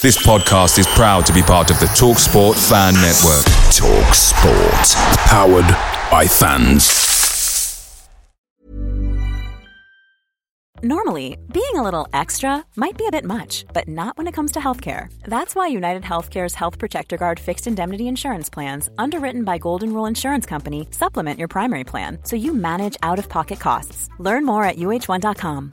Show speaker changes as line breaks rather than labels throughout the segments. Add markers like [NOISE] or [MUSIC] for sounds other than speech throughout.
This podcast is proud to be part of the TalkSport Fan Network.
TalkSport, powered by fans.
Normally, being a little extra might be a bit much, but not when it comes to healthcare. That's why United Healthcare's Health Protector Guard fixed indemnity insurance plans, underwritten by Golden Rule Insurance Company, supplement your primary plan so you manage out of pocket costs. Learn more at uh1.com.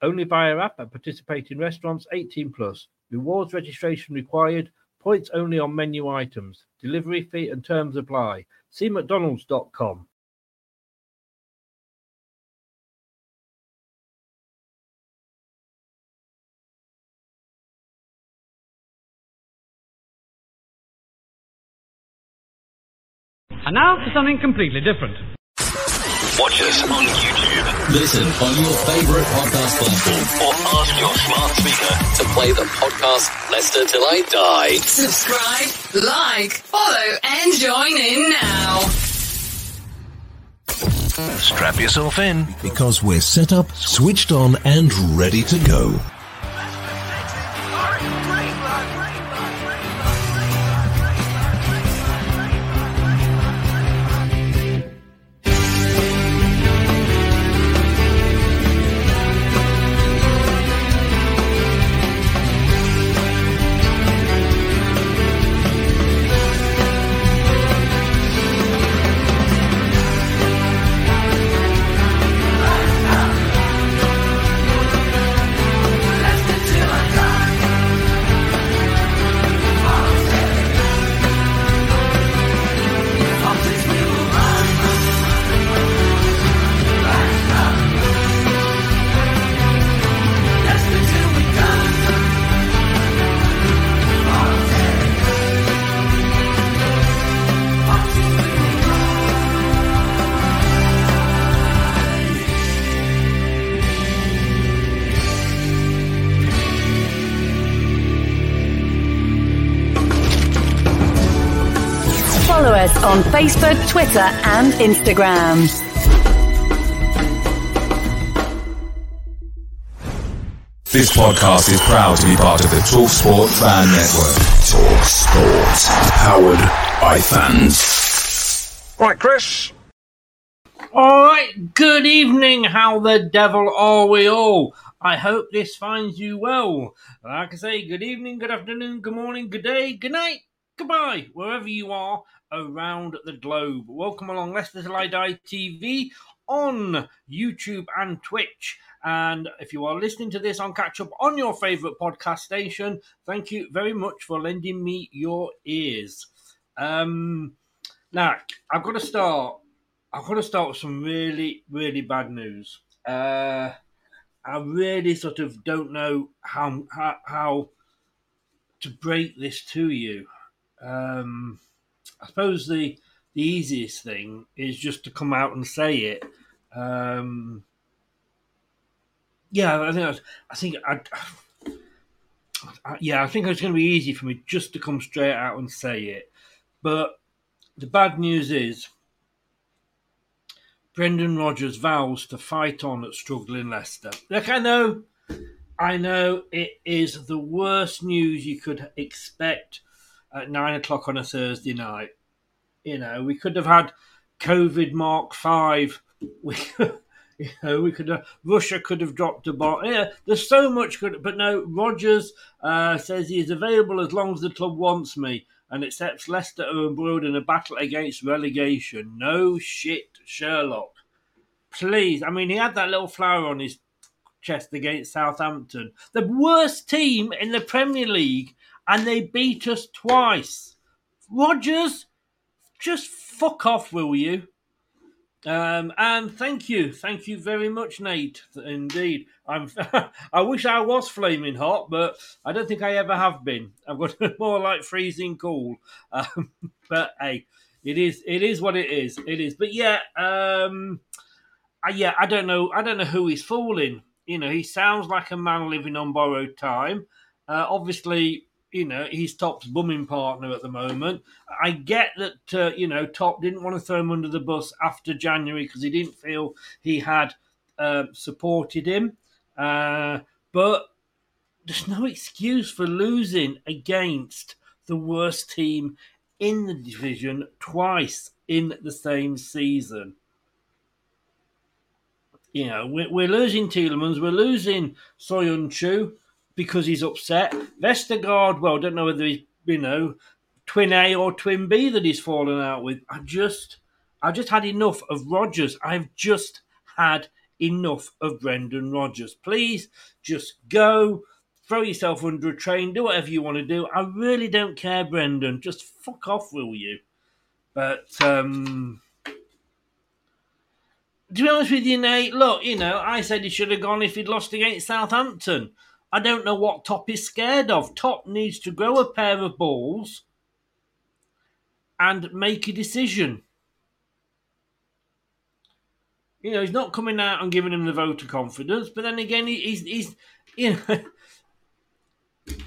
Only via app at participating restaurants 18 plus. Rewards registration required. Points only on menu items. Delivery fee and terms apply. See McDonald's.com.
And now for something completely different.
Watch us on YouTube
Listen on your favorite podcast platform
or ask your smart speaker.
to play the podcast Leicester Till I Die.
Subscribe, like, follow, and join in now.
Strap yourself in.
Because we're set up, switched on, and ready to go.
Facebook, Twitter, and Instagram.
This podcast is proud to be part of the TalkSport Fan Network.
TalkSport, powered by fans.
Right, Chris. All right, good evening. How the devil are we all? I hope this finds you well. Like I say, good evening, good afternoon, good morning, good day, good night, goodbye, wherever you are around the globe. Welcome along Leicester Till I Die TV on YouTube and Twitch. And if you are listening to this on catch up on your favourite podcast station, thank you very much for lending me your ears. Um, now, I've got to start. I've got to start with some really, really bad news. Uh, I really sort of don't know how how, how to break this to you. Um, I suppose the the easiest thing is just to come out and say it. Um, yeah, I think I, think I, I, yeah, I think it's going to be easy for me just to come straight out and say it. But the bad news is Brendan Rodgers vows to fight on at struggling Leicester. Look, I know, I know it is the worst news you could expect at nine o'clock on a Thursday night. You know, we could have had COVID Mark Five. [LAUGHS] We, you know, we could have Russia could have dropped a bomb. Yeah, there's so much good, but no. Rodgers uh, says he is available as long as the club wants me, and accepts Leicester are embroiled in a battle against relegation. No shit, Sherlock. Please, I mean, he had that little flower on his chest against Southampton, the worst team in the Premier League, and they beat us twice. Rodgers, just fuck off, will you? Um, and thank you, thank you very much, Nate. Indeed, I'm. [LAUGHS] I wish I was flaming hot, but I don't think I ever have been. I've got [LAUGHS] more like freezing cool. Um, [LAUGHS] but hey, it is it is what it is. It is. But yeah, um, I, yeah, I don't know. I don't know who he's fooling. You know, he sounds like a man living on borrowed time. Uh, obviously, you know, he's Top's bumming partner at the moment. I get that, uh, you know, Top didn't want to throw him under the bus after January because he didn't feel he had uh, supported him. Uh, but there's no excuse for losing against the worst team in the division twice in the same season. You know, we're, losing Tielemans, we're losing Soyuncu because he's upset. Vestergaard, well, don't know whether he's, you know, twin A or twin B that he's fallen out with. I just, I've just had enough of Rodgers. I've just had enough of Brendan Rodgers. Please just go, throw yourself under a train, do whatever you want to do. I really don't care, Brendan. Just fuck off, will you? But, um, to be honest with you, Nate, look, you know, I said he should have gone if he'd lost against Southampton. I don't know what Top is scared of. Top needs to grow a pair of balls and make a decision. You know, he's not coming out and giving him the vote of confidence, but then again, he's, he's you know. [LAUGHS]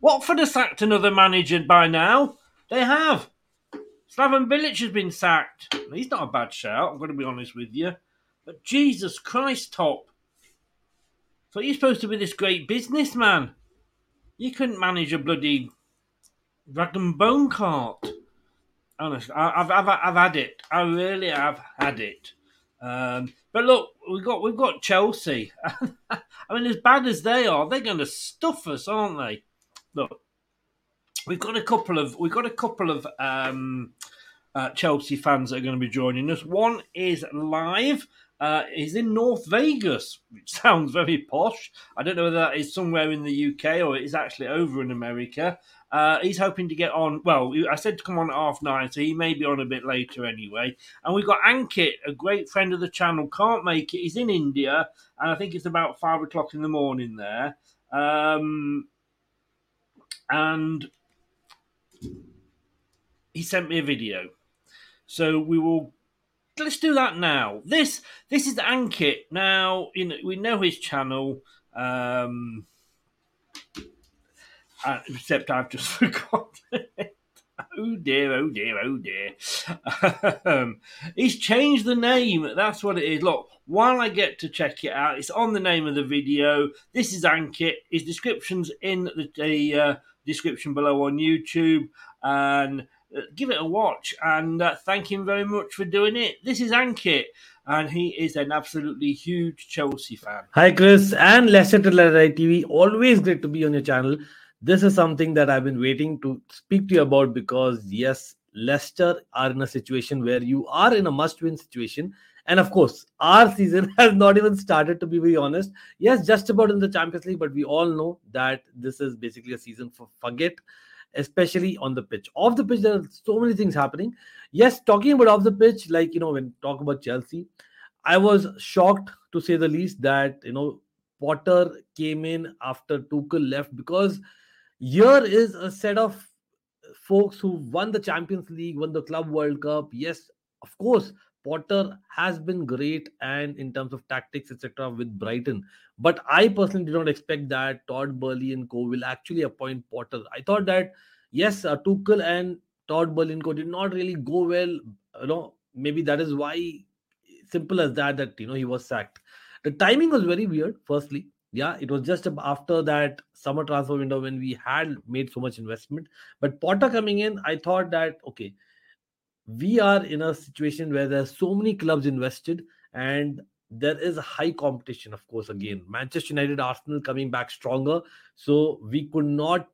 Watford have sacked another manager by now. They have. Slaven Bilic has been sacked. He's not a bad shout, I'm going to be honest with you. But Jesus Christ, Top. So you're supposed to be this great businessman. You couldn't manage a bloody rag and bone cart. Honestly, I've, I've, I've had it. I really have had it. Um, but look, we've got we've got Chelsea. [LAUGHS] I mean, as bad as they are, they're going to stuff us, aren't they? Look, we've got a couple of we've got a couple of um, uh, Chelsea fans that are going to be joining us. One is live. Uh, he's in North Vegas, which [LAUGHS] sounds very posh. I don't know whether that is somewhere in the UK or it is actually over in America. Uh, he's hoping to get on. Well, I said to come on at half nine, so he may be on a bit later anyway. And we've got Ankit, a great friend of the channel, can't make it. He's in India, and I think it's about five o'clock in the morning there. Um, and he sent me a video. So we will let's do that now. This this is Ankit. Now, you know, we know his channel. Um uh, except I've just [LAUGHS] forgotten. Oh dear, oh dear, oh dear. um, he's changed the name. That's what it is. Look, while I get to check it out, it's on the name of the video. This is Ankit. His description's in the, the uh, description below on YouTube. And give it a watch and uh, thank him very much for doing it. This is Ankit, and he is an absolutely huge Chelsea fan.
Hi, Chris and Leicester TV. Always great to be on your channel this is something that I've been waiting to speak to you about because, yes, Leicester are in a situation where you are in a must win situation. And of course, our season [LAUGHS] has not even started, to be very honest. Yes, just about in the Champions League, but we all know that this is basically a season for forget, especially on the pitch. Off the pitch, there are so many things happening. Yes, talking about off the pitch, like, you know, when talk about Chelsea, I was shocked to say the least that, you know, Potter came in after Tuchel left because here is a set of folks who won the Champions League, won the Club World Cup. Yes, of course, Potter has been great and in terms of tactics, etc., with Brighton. But I personally did not expect that Todd Boehly and Co will actually appoint Potter. I thought that yes, uh, Tuchel and Todd Boehly and Co did not really go well. You know, maybe that is why simple as that that you know he was sacked. The timing was very weird. Firstly, yeah it was just after that summer transfer window when we had made so much investment but potter coming in i thought that okay we are in a situation where there's so many clubs invested and there is a high competition of course again. Mm-hmm. Manchester united arsenal coming back stronger. So we could not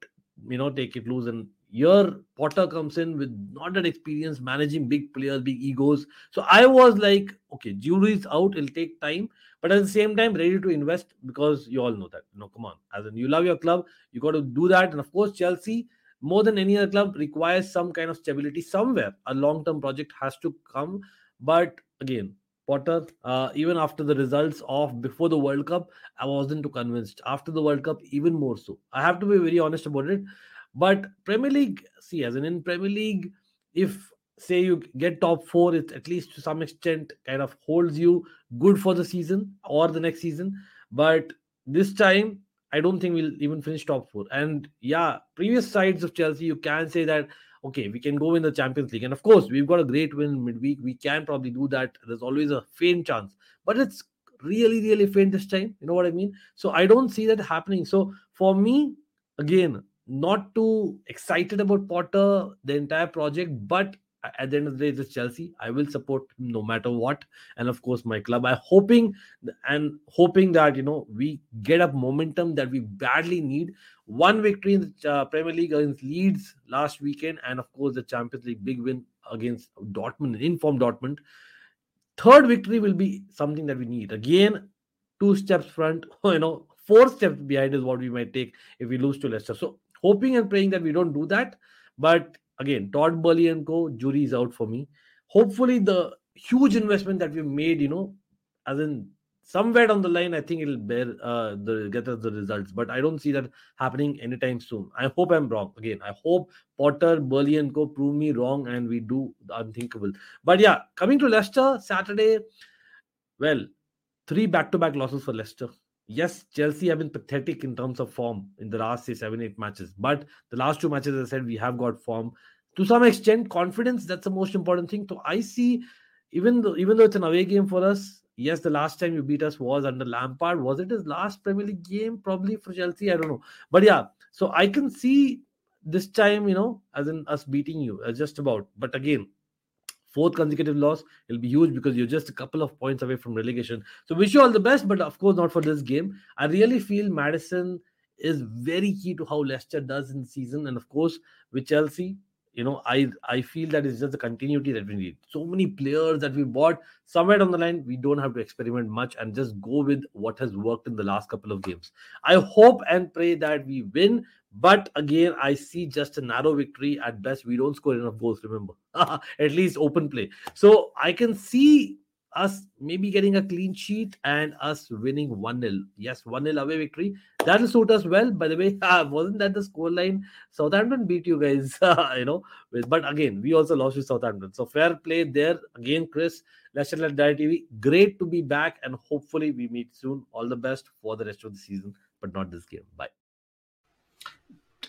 you know take it loose. And here potter comes in with not that experience managing big players big egos. So i was like okay jury's out. It'll take time. But at the same time ready to invest because you all know that No, come on. As in you love your club. You got to do that. And of course chelsea more than any other club requires some kind of stability somewhere a long term project has to come but again, Potter, uh, even after the results of before the World Cup, I wasn't too convinced. After the World Cup, even more so. I have to be very honest about it. But Premier League, see, as in in Premier League, if say you get top four, it at least to some extent kind of holds you good for the season or the next season. But this time, I don't think we'll even finish top four. And yeah, previous sides of Chelsea, you can say that okay, we can go in the Champions League. And of course, we've got a great win midweek. We can probably do that. There's always a faint chance, but it's really, really faint this time. You know what I mean? So I don't see that happening. So for me, again, not too excited about Potter, the entire project, but at the end of the day, it's Chelsea. I will support no matter what, and of course, my club. I'm hoping and hoping that you know we get up momentum that we badly need. One victory in the uh, Premier League against Leeds last weekend, and of course, the Champions League big win against Dortmund, informed Dortmund. Third victory will be something that we need. Again, two steps front, [LAUGHS] you know, four steps behind is what we might take if we lose to Leicester. So hoping and praying that we don't do that. But again, Todd Boehly and co, jury is out for me. Hopefully, the huge investment that we've made, you know, as in somewhere down the line, I think it'll bear uh, the get the results. But I don't see that happening anytime soon. I hope I'm wrong. Again, I hope Potter, Boehly and co prove me wrong and we do the unthinkable. But yeah, coming to Leicester Saturday, well, three back-to-back losses for Leicester yes, Chelsea have been pathetic in terms of form in the last say seven, eight matches. But the last two matches, as I said, we have got form. To some extent, confidence, that's the most important thing. So I see, even though even though it's an away game for us, yes, the last time you beat us was under Lampard. Was it his last Premier League game? Probably for Chelsea. I don't know. But yeah, so I can see this time, you know, as in us beating you, uh, just about. But again, fourth consecutive loss will be huge because you're just a couple of points away from relegation. So wish you all the best, but of course not for this game. I really feel Maddison is very key to how Leicester does in the season, and of course with Chelsea, you know, I I feel that it's just the continuity that we need. So many players that we bought somewhere down the line, we don't have to experiment much and just go with what has worked in the last couple of games. I hope and pray that we win, but again, I see just a narrow victory at best. We don't score enough goals, remember, [LAUGHS] at least open play. So I can see us maybe getting a clean sheet and us winning 1 0. Yes, 1 0 away victory. That'll suit us well. By the way, [LAUGHS] uh, wasn't that the scoreline? Southampton beat you guys, [LAUGHS] you know. But again, we also lost to Southampton. So fair play there. Again, Chris, Leicester Die TV. Great to be back and hopefully we meet soon. All the best for the rest of the season, but not this game. Bye.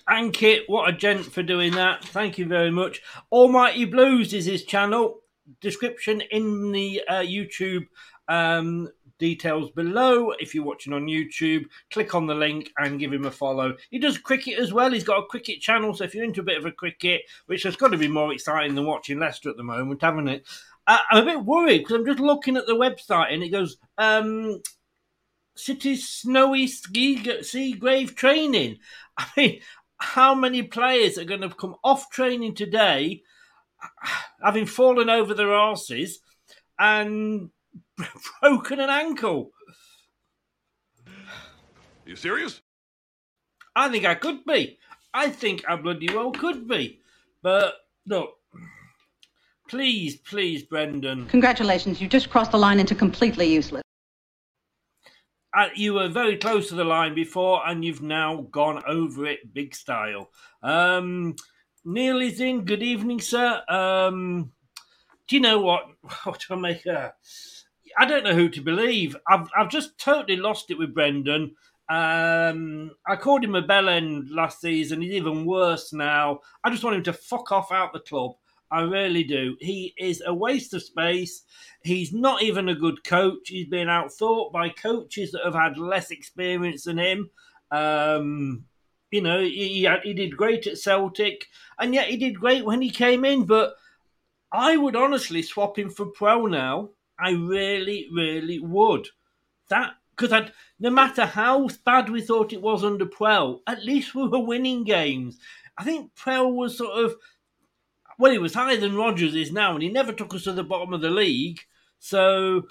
Ankit, what a gent for doing that. Thank you very much. Almighty Blues is his channel. Description in the uh, YouTube um, details below. If you're watching on YouTube, click on the link and give him a follow. He does cricket as well. He's got a cricket channel. So if you're into a bit of a cricket, which has got to be more exciting than watching Leicester at the moment, haven't it? Uh, I'm a bit worried because I'm just looking at the website and it goes, um, City's snowy ski Seagrave training. [LAUGHS] I mean, how many players are going to come off training today, [SIGHS] having fallen over their arses and [LAUGHS] broken an ankle?
Are you serious?
I think I could be. I think I bloody well could be. But look, please, please, Brendan.
Congratulations, you just crossed the line into completely useless.
Uh, you were very close to the line before, and you've now gone over it big style. Um, Neil is in. Good evening, sir. Um, do you know what? [LAUGHS] What do I make? Uh, I don't know who to believe. I've I've just totally lost it with Brendan. Um, I called him a bell end last season. He's even worse now. I just want him to fuck off out the club. I really do. He is a waste of space. He's not even a good coach. He's been outthought by coaches that have had less experience than him. Um, you know, he, he did great at Celtic, and yet he did great when he came in. But I would honestly swap him for Puel now. I really, really would. That because no matter how bad we thought it was under Puel, at least we were winning games. I think Puel was sort of well, he was higher than Rodgers is now, and he never took us to the bottom of the league. So,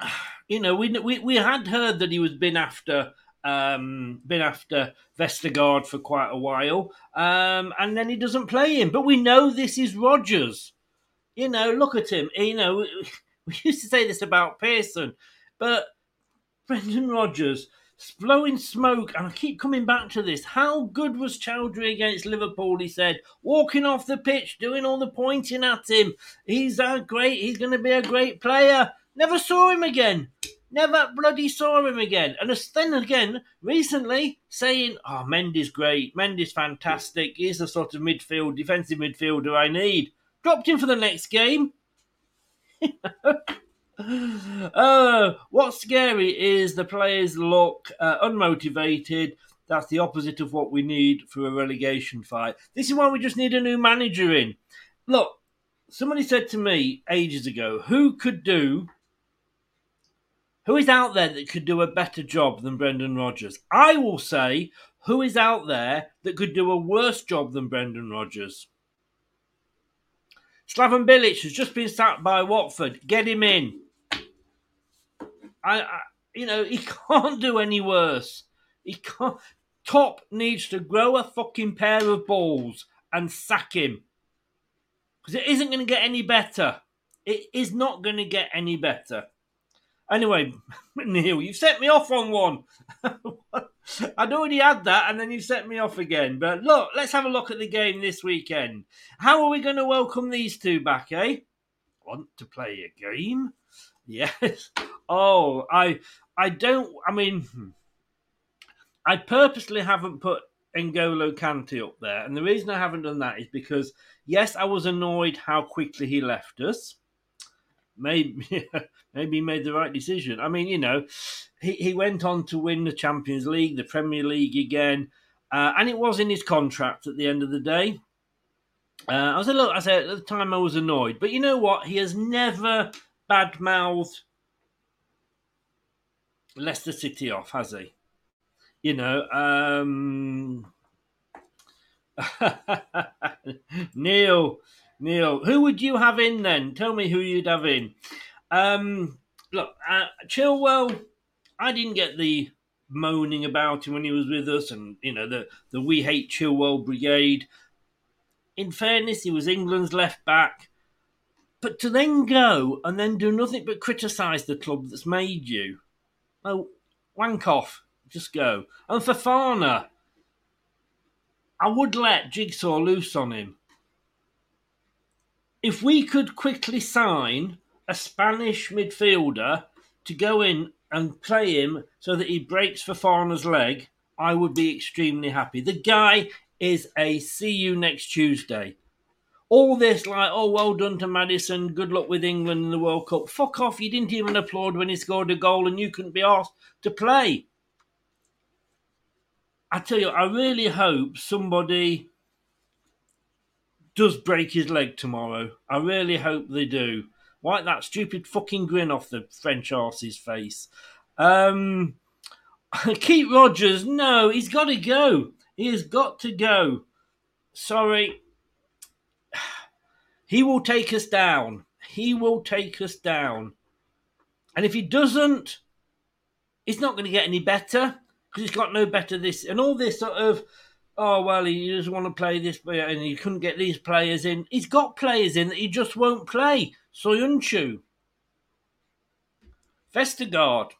[SIGHS] you know, we we, we had heard that he was been after um, been after Vestergaard for quite a while, um, and then he doesn't play him. But we know this is Rodgers. You know, look at him. You know, [LAUGHS] we used to say this about Pearson, but Brendan Rodgers blowing smoke, and I keep coming back to this. How good was Choudhury against Liverpool? He said, walking off the pitch, doing all the pointing at him. He's a great. He's going to be a great player. Never saw him again. Never bloody saw him again. And then again, recently saying, "Oh, Mendy's great. Mendy's fantastic. He's the sort of midfield, defensive midfielder I need." Dropped him for the next game. [LAUGHS] uh, what's scary is the players look uh, unmotivated. That's the opposite of what we need for a relegation fight. This is why we just need a new manager in. Look, somebody said to me ages ago, who could do, who is out there that could do a better job than Brendan Rodgers? I will say, who is out there that could do a worse job than Brendan Rodgers? Slaven Bilic has just been sacked by Watford. Get him in. I, I, you know, he [LAUGHS] can't do any worse. He can't. Top needs to grow a fucking pair of balls and sack him because it isn't going to get any better. It is not going to get any better. Anyway, [LAUGHS] Neil, you've set me off on one. [LAUGHS] I'd already had that, and then you set me off again. But look, let's have a look at the game this weekend. How are we going to welcome these two back, eh? Want to play a game? [LAUGHS] Yes. Oh, I I don't. I mean. I purposely haven't put N'Golo Kante up there, and the reason I haven't done that is because yes, I was annoyed how quickly he left us. [LAUGHS] Maybe maybe he made the right decision. I mean, you know, he, he went on to win the Champions League, the Premier League again, uh, and it was in his contract at the end of the day. Uh, I was a little, I said at the time I was annoyed, but you know what? He has never bad mouthed Leicester City off, has he? You know, um, [LAUGHS] Neil, Neil, who would you have in then? Tell me who you'd have in. Um, look, uh, Chilwell, I didn't get the moaning about him when he was with us, and you know the the we hate Chilwell brigade. In fairness, he was England's left back. But to then go and then do nothing but criticise the club that's made you, oh, wank off, just go. And Fofana, I would let Jigsaw loose on him. If we could quickly sign a Spanish midfielder to go in and play him so that he breaks Fofana's leg, I would be extremely happy. The guy is a see you next Tuesday all this like, oh, well done to Maddison, good luck with England in the World Cup. Fuck off! You didn't even applaud when he scored a goal, and you couldn't be asked to play. I tell you, I really hope somebody does break his leg tomorrow. I really hope they do. Wipe that stupid fucking grin off the French arse's face. Um, [LAUGHS] Keith Rodgers, no, he's got to go. He has got to go. Sorry, [SIGHS] he will take us down. He will take us down. And if he doesn't, it's not going to get any better because he's got no better this and all this sort of oh well he doesn't want to play this player and he couldn't get these players in. He's got players in that he just won't play. Soyuncu. Vestergaard.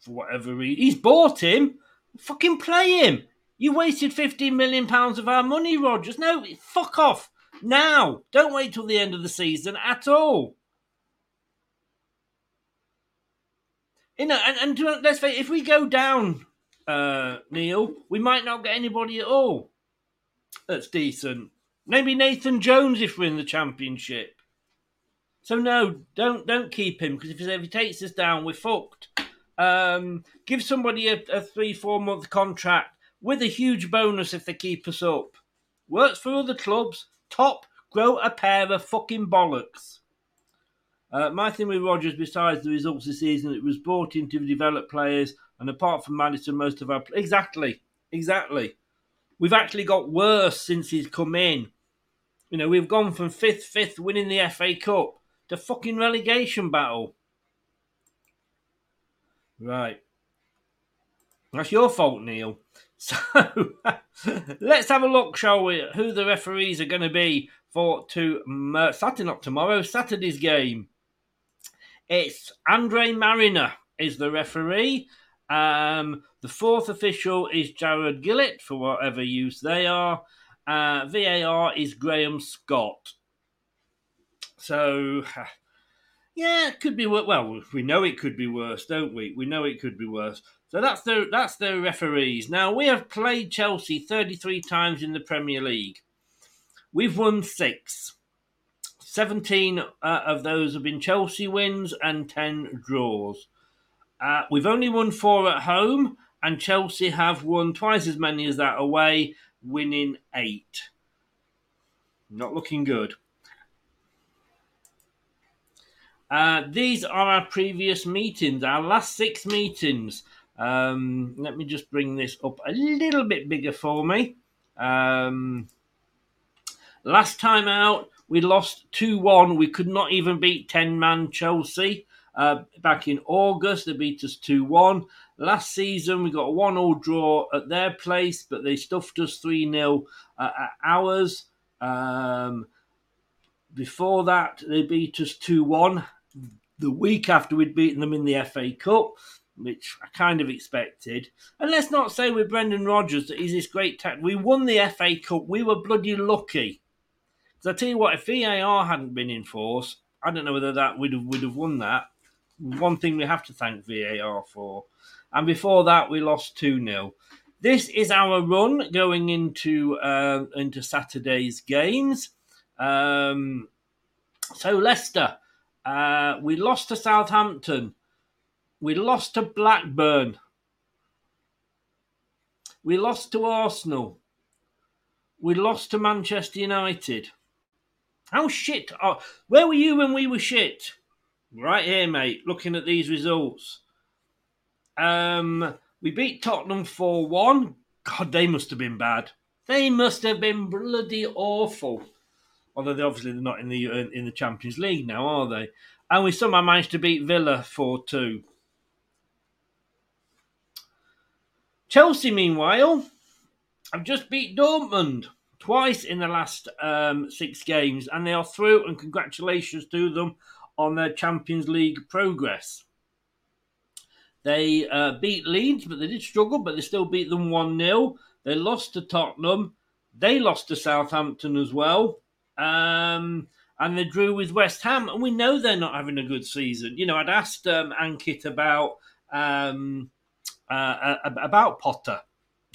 For whatever reason. He's bought him. Fucking play him. You wasted fifteen million pounds of our money, Rodgers. No, fuck off. Now! Don't wait till the end of the season at all. You know, and, and let's face it, if we go down, uh, Neil, we might not get anybody at all. That's decent. Maybe Nathan Jones if we're in the championship. So no, don't don't keep him because if, if he takes us down, we're fucked. Um, give somebody a, a three four month contract with a huge bonus if they keep us up. Works for other clubs. Top, grow a pair of fucking bollocks. Uh, my thing with Rodgers, besides the results this season, it was brought in to develop players, and apart from Maddison, most of our exactly, exactly, we've actually got worse since he's come in. You know, we've gone from fifth, fifth, winning the FA Cup to fucking relegation battle. Right. That's your fault, Neil. [LAUGHS] So let's have a look, shall we, who the referees are going to be for to uh, Saturday, not tomorrow, Saturday's game. It's Andre Marriner is the referee. Um, the fourth official is Jarred Gillett for whatever use they are. Uh, VAR is Graham Scott. So, [SIGHS] yeah, it could be well. We know it could be worse, don't we? We know it could be worse. So that's the that's the referees. Now we have played Chelsea 33 times in the Premier League. We've won six. 17 uh, of those have been Chelsea wins and 10 draws. Uh, we've only won four at home, and Chelsea have won twice as many as that away, winning eight. Not looking good. Uh, these are our previous meetings, our last six meetings. Um, let me just bring this up a little bit bigger for me. Um, last time out, we lost 2 1. We could not even beat 10 man Chelsea. Uh, back in August, they beat us 2 1. Last season, we got a 1 0 draw at their place, but they stuffed us 3 0 uh, at ours. Um, before that, they beat us 2 1 the week after we'd beaten them in the FA Cup which I kind of expected. And let's not say with Brendan Rodgers that he's this great tech. We won the FA Cup. We were bloody lucky. Because I tell you what, if VAR hadn't been in force, I don't know whether that would have would have won that. One thing we have to thank VAR for. And before that, we lost two 0 This is our run going into uh, into Saturday's games. Um, so Leicester, uh, we lost to Southampton. We lost to Blackburn. We lost to Arsenal. We lost to Manchester United. How shit are. Where were you when we were shit? Right here, mate, looking at these results. Um, we beat Tottenham 4 1. God, they must have been bad. They must have been bloody awful. Although they obviously they're not in the in the Champions League now, are they? And we somehow managed to beat Villa 4 2. Chelsea, meanwhile, have just beat Dortmund twice in the last um, six games, and they are through. And congratulations to them on their Champions League progress. They uh, beat Leeds, but they did struggle, but they still beat them 1 0. They lost to Tottenham. They lost to Southampton as well. Um, and they drew with West Ham. And we know they're not having a good season. You know, I'd asked um, Ankit about um, uh, about Potter,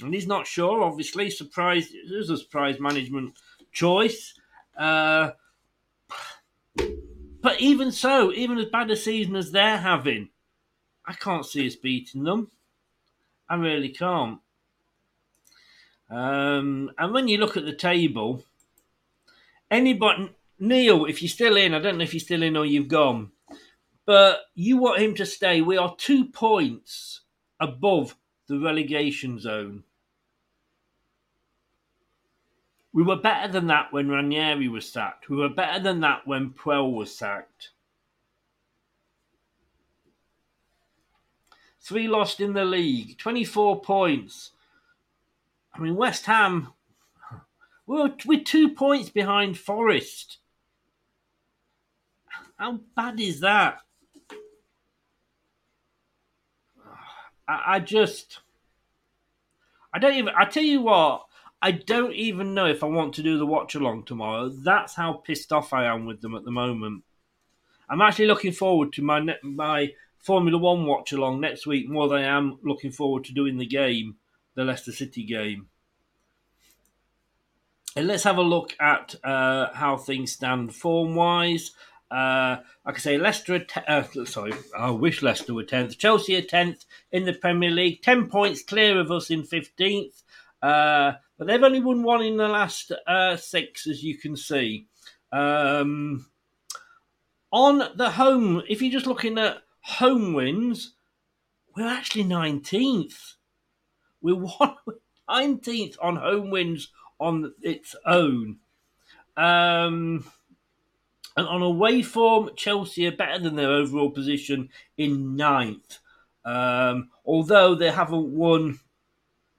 and he's not sure. Obviously, surprise. It was a surprise management choice. Uh, but even so, even as bad a season as they're having, I can't see us beating them. I really can't. Um, and when you look at the table, anybody, Neil, if you're still in, I don't know if you're still in or you've gone, but you want him to stay. We are two points above the relegation zone. We were better than that when Ranieri was sacked. We were better than that when Puel was sacked. Three lost in the league, 24 points. I mean, West Ham, we're, we're two points behind Forest. How bad is that? I, I just, I don't even. I tell you what, I don't even know if I want to do the watch along tomorrow. That's how pissed off I am with them at the moment. I'm actually looking forward to my my Formula One watch along next week more than I am looking forward to doing the game, the Leicester City game. And let's have a look at uh, how things stand form wise. Uh, like I say, Leicester, uh, sorry, I wish Leicester were 10th. Chelsea are 10th in the Premier League, 10 points clear of us in 15th. But they've only won one in the last uh, six, as you can see. Um, on the home, if you're just looking at home wins, we're actually 19th. We're [LAUGHS] one, 19th on home wins on its own. Um, and on away form, Chelsea are better than their overall position in ninth. Um, although they haven't won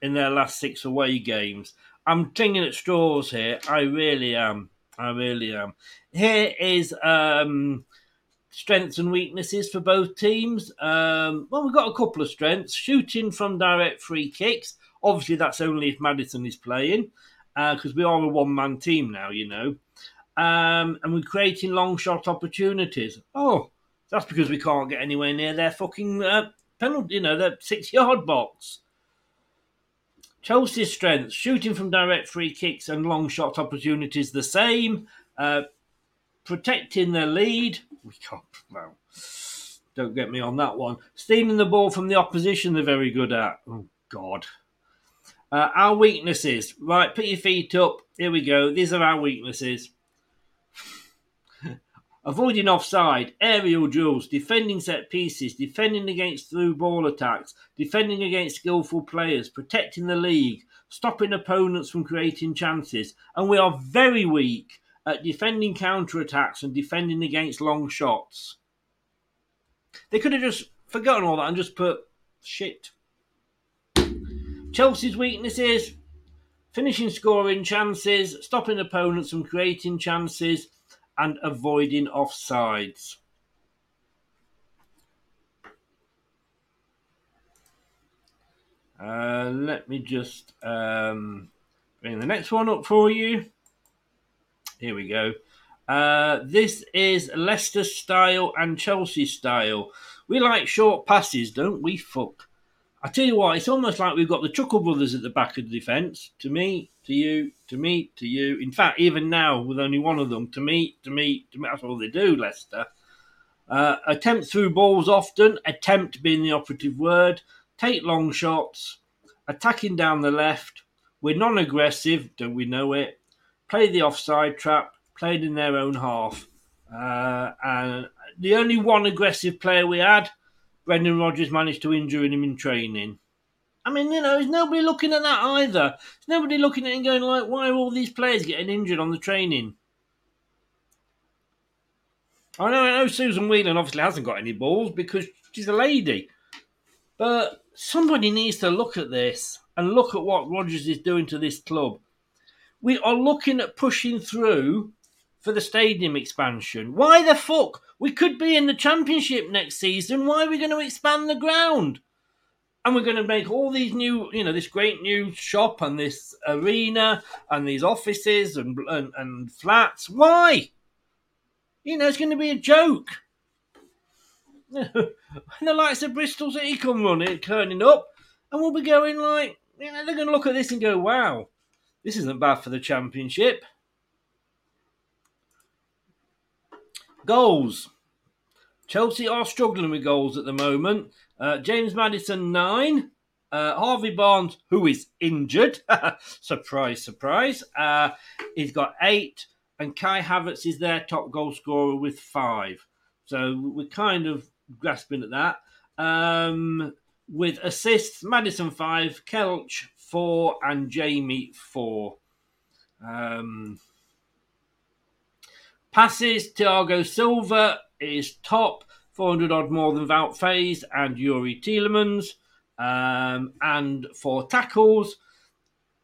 in their last six away games. I'm clinging at straws here. I really am. I really am. Here is um, strengths and weaknesses for both teams. Um, well, we've got a couple of strengths. Shooting from direct free kicks. Obviously, that's only if Maddison is playing, because uh, we are a one man team now, you know. Um, and we're creating long shot opportunities. Oh, that's because we can't get anywhere near their fucking uh, penalty, you know, their six yard box. Chelsea's strengths shooting from direct free kicks and long shot opportunities the same. Uh, protecting their lead. We can't, well, don't get me on that one. Stealing the ball from the opposition, they're very good at. Oh, God. Uh, our weaknesses. Right, put your feet up. Here we go. These are our weaknesses. Avoiding offside, aerial duels, defending set pieces, defending against through ball attacks, defending against skillful players, protecting the league, stopping opponents from creating chances. And we are very weak at defending counter attacks and defending against long shots. They could have just forgotten all that and just put shit. Chelsea's weaknesses finishing scoring chances, stopping opponents from creating chances, and avoiding offsides. Uh, let me just um, bring the next one up for you. Here we go. Uh, this is Leicester style and Chelsea style. We like short passes, don't we? Fuck. I tell you what, it's almost like we've got the Chuckle Brothers at the back of the defence. To me, to you, to me, to you. In fact, even now, with only one of them, to me, to me, to me, that's all they do, Leicester. Uh, attempt through balls often, attempt being the operative word, take long shots, attacking down the left. We're non aggressive, don't we know it? Play the offside trap, played in their own half. Uh, and the only one aggressive player we had Brendan Rodgers managed to injure him in training. I mean, you know, is nobody looking at that either? Is nobody looking at and going like, why are all these players getting injured on the training? I know, I know Susan Whelan obviously hasn't got any balls because she's a lady. But somebody needs to look at this and look at what Rodgers is doing to this club. We are looking at pushing through for the stadium expansion. Why the fuck? We could be in the championship next season. Why are we going to expand the ground? And we're going to make all these new, you know, this great new shop and this arena and these offices and and, and flats. Why? You know, it's going to be a joke. [LAUGHS] and the likes of Bristol City come running, turning up, and we'll be going like, you know, they're going to look at this and go, wow, this isn't bad for the championship. Goals. Chelsea are struggling with goals at the moment. Uh, James Maddison, nine. Uh, Harvey Barnes, who is injured, [LAUGHS] surprise, surprise, uh, he's got eight, and Kai Havertz is their top goal scorer with five. So we're kind of grasping at that. Um, with assists, Maddison, five, Kelch four, and Jamie four. Um, Passes, Thiago Silva is top, 400 odd more than Wout Faes and Youri Tielemans. Um, and for tackles,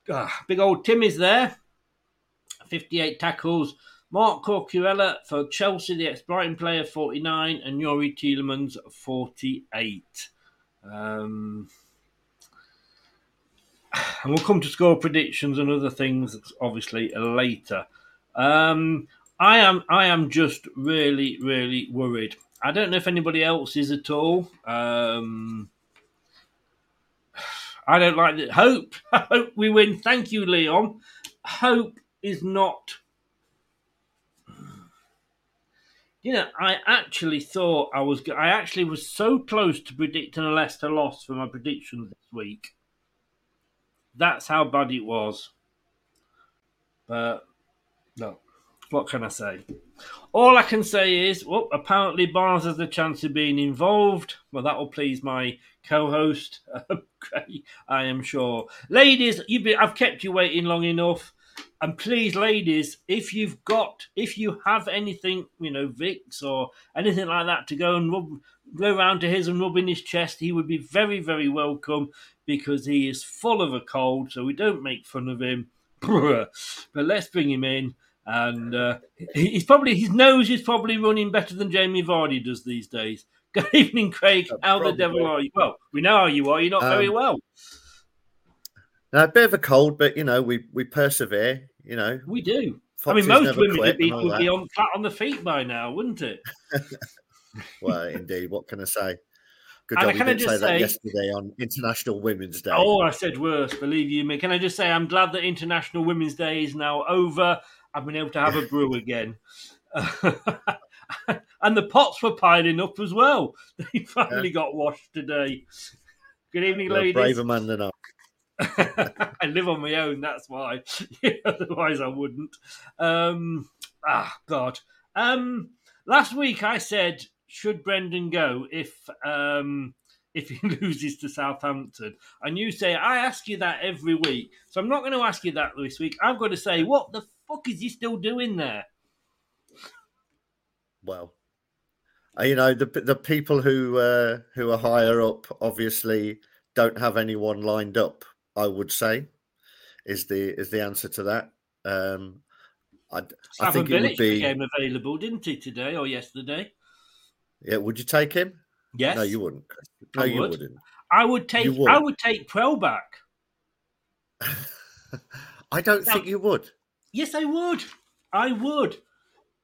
uh, big old Tim is there, 58 tackles. Marc Cucurella for Chelsea, the ex-Brighton player, 49, and Youri Tielemans, 48. Um, [SIGHS] and we'll come to score predictions and other things, obviously, later. Um, I am I am just really really worried. I don't know if anybody else is at all. Um, [SIGHS] I don't like it. Hope [LAUGHS] I hope we win. Thank you, Leon. Hope is not. [SIGHS] You know, I actually thought I was. I actually was so close to predicting a Leicester loss for my predictions this week. That's how bad it was. But no, what can I say? All I can say is, well, apparently Barnes has a chance of being involved. Well, that will please my co-host, [LAUGHS] uh, Okay, I am sure. Ladies, you've been, I've kept you waiting long enough. And please, ladies, if you've got, if you have anything, you know, Vicks or anything like that to go and rub, go round to his and rub in his chest, he would be very, very welcome because he is full of a cold. So we don't make fun of him. [LAUGHS] but let's bring him in. And uh, he's probably his nose is probably running better than Jamie Vardy does these days. [LAUGHS] Good evening, Craig.
Uh,
how the devil are you? Well, we know how you are. You're not very
Um,
well.
Now, a bit of a cold, but you know, we we persevere. You know,
We do. I
Foxes
mean, most women would be, would be on flat on the feet by now, wouldn't it? [LAUGHS]
well, indeed. What can I say? Good
And
job
I
you didn't say
just
that
say-
yesterday on International Women's Day.
Oh, I said worse. Believe you me. Can I just say I'm glad that International Women's Day is now over. I've been able to have a brew again. [LAUGHS] and the pots were piling up as well. [LAUGHS] They finally got washed today. Good evening,
You're a
ladies.
braver man than I. [LAUGHS]
I live on my own, that's why. Otherwise, I wouldn't. Um, ah, God. Um, last week I said, should Brendan go if um, if he loses to Southampton? And you say, I ask you that every week. So I'm not going to ask you that this week. I'm going to say, what the fuck is he still doing there?
Well, uh, you know the the people who uh, who are higher up obviously don't have anyone lined up. I would say is the is the answer to that. Um, I, I think it would be.
became available, didn't he, today or yesterday?
Yeah, would you take him?
Yes.
No, you wouldn't. No,
I
you
would.
wouldn't.
I would take.
Would.
I would take Puel back. [LAUGHS]
I don't think you would.
Yes, I would. I would.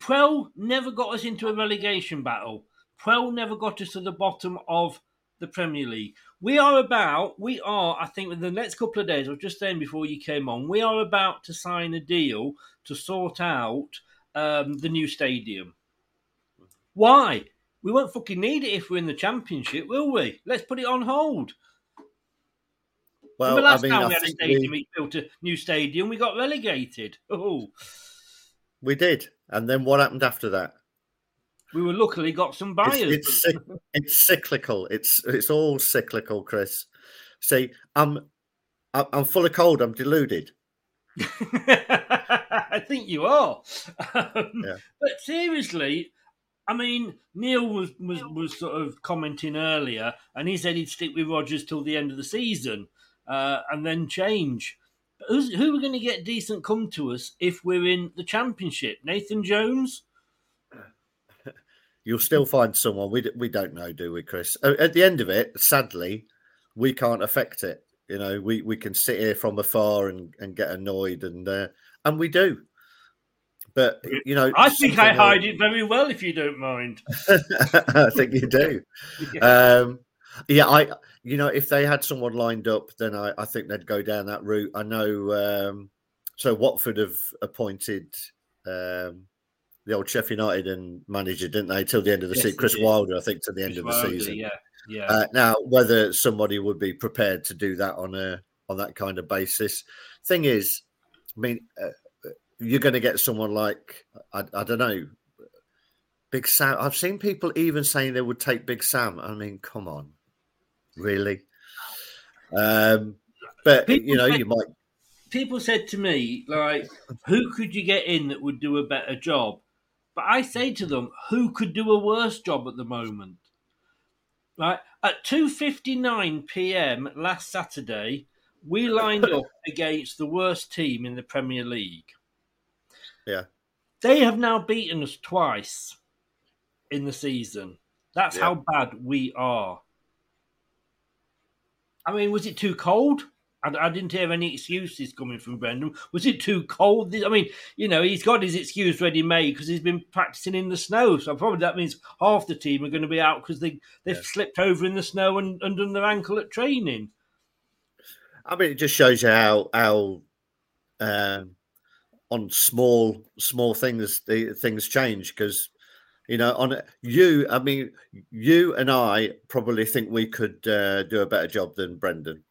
Puel never got us into a relegation battle. Puel never got us to the bottom of the Premier League. We are about, we are, I think, within the next couple of days, was just saying before you came on, we are about to sign a deal to sort out um, the new stadium. Why? We won't fucking need it if we're in the Championship, will we? Let's put it on hold.
Well,
Remember last
I mean,
time
I
we had a stadium,
we,
built a new stadium, we got relegated. Oh,
we did, and then what happened after that?
we were luckily got some buyers.
It's, it's, it's cyclical. It's it's all cyclical, Chris. See, I'm I'm I'm full of cold. I'm deluded. [LAUGHS]
I think you are. Um,
Yeah.
But seriously, I mean, Neil was, was, was sort of commenting earlier, and he said he'd stick with Rodgers till the end of the season uh, and then change. But who's, who are going to get decent come to us if we're in the Championship? Nathan Jones? [LAUGHS]
You'll still find someone. We d- we don't know, do we, Chris? At the end of it, sadly, we can't affect it. You know, we, we can sit here from afar and, and get annoyed, and uh, and we do. But you know,
I think I hide it very well, if you don't mind. [LAUGHS]
I think you do. [LAUGHS] Um, yeah, I you know if they had someone lined up, then I, I think they'd go down that route. I know. Um, so Watford have appointed um, the old Sheffield United and manager, didn't they, till the end of the
Yes,
season? Chris. Wilder, I think, to the end
Chris
of the
Wilder,
season.
Yeah, yeah.
Uh, now, whether somebody would be prepared to do that on a on that kind of basis, thing is, I mean, uh, you're going to get someone like I, I don't know, Big Sam. I've seen people even saying they would take Big Sam. I mean, come on, really? Um, but
People
you know,
say-
you might.
people said to me, like, who could you get in that would do a better job? But I say to them, who could do a worse job at the moment? Right at two fifty nine p.m. last Saturday, we lined up [LAUGHS] against the worst team in the Premier League.
Yeah,
They have now beaten us twice in the season. That's
Yeah.
how bad we are. I mean, was it too cold? I, I didn't hear any excuses coming from Brendan. Was it too cold? I mean, you know, he's got his excuse ready made because he's been practicing in the snow. So probably that means half the team are going to be out because they they've slipped over in the snow and, and done their ankle at training.
I mean, it just shows you how how um, on small small things the things change because you know on you. I mean, you and I probably think we could uh, do a better job than Brendan.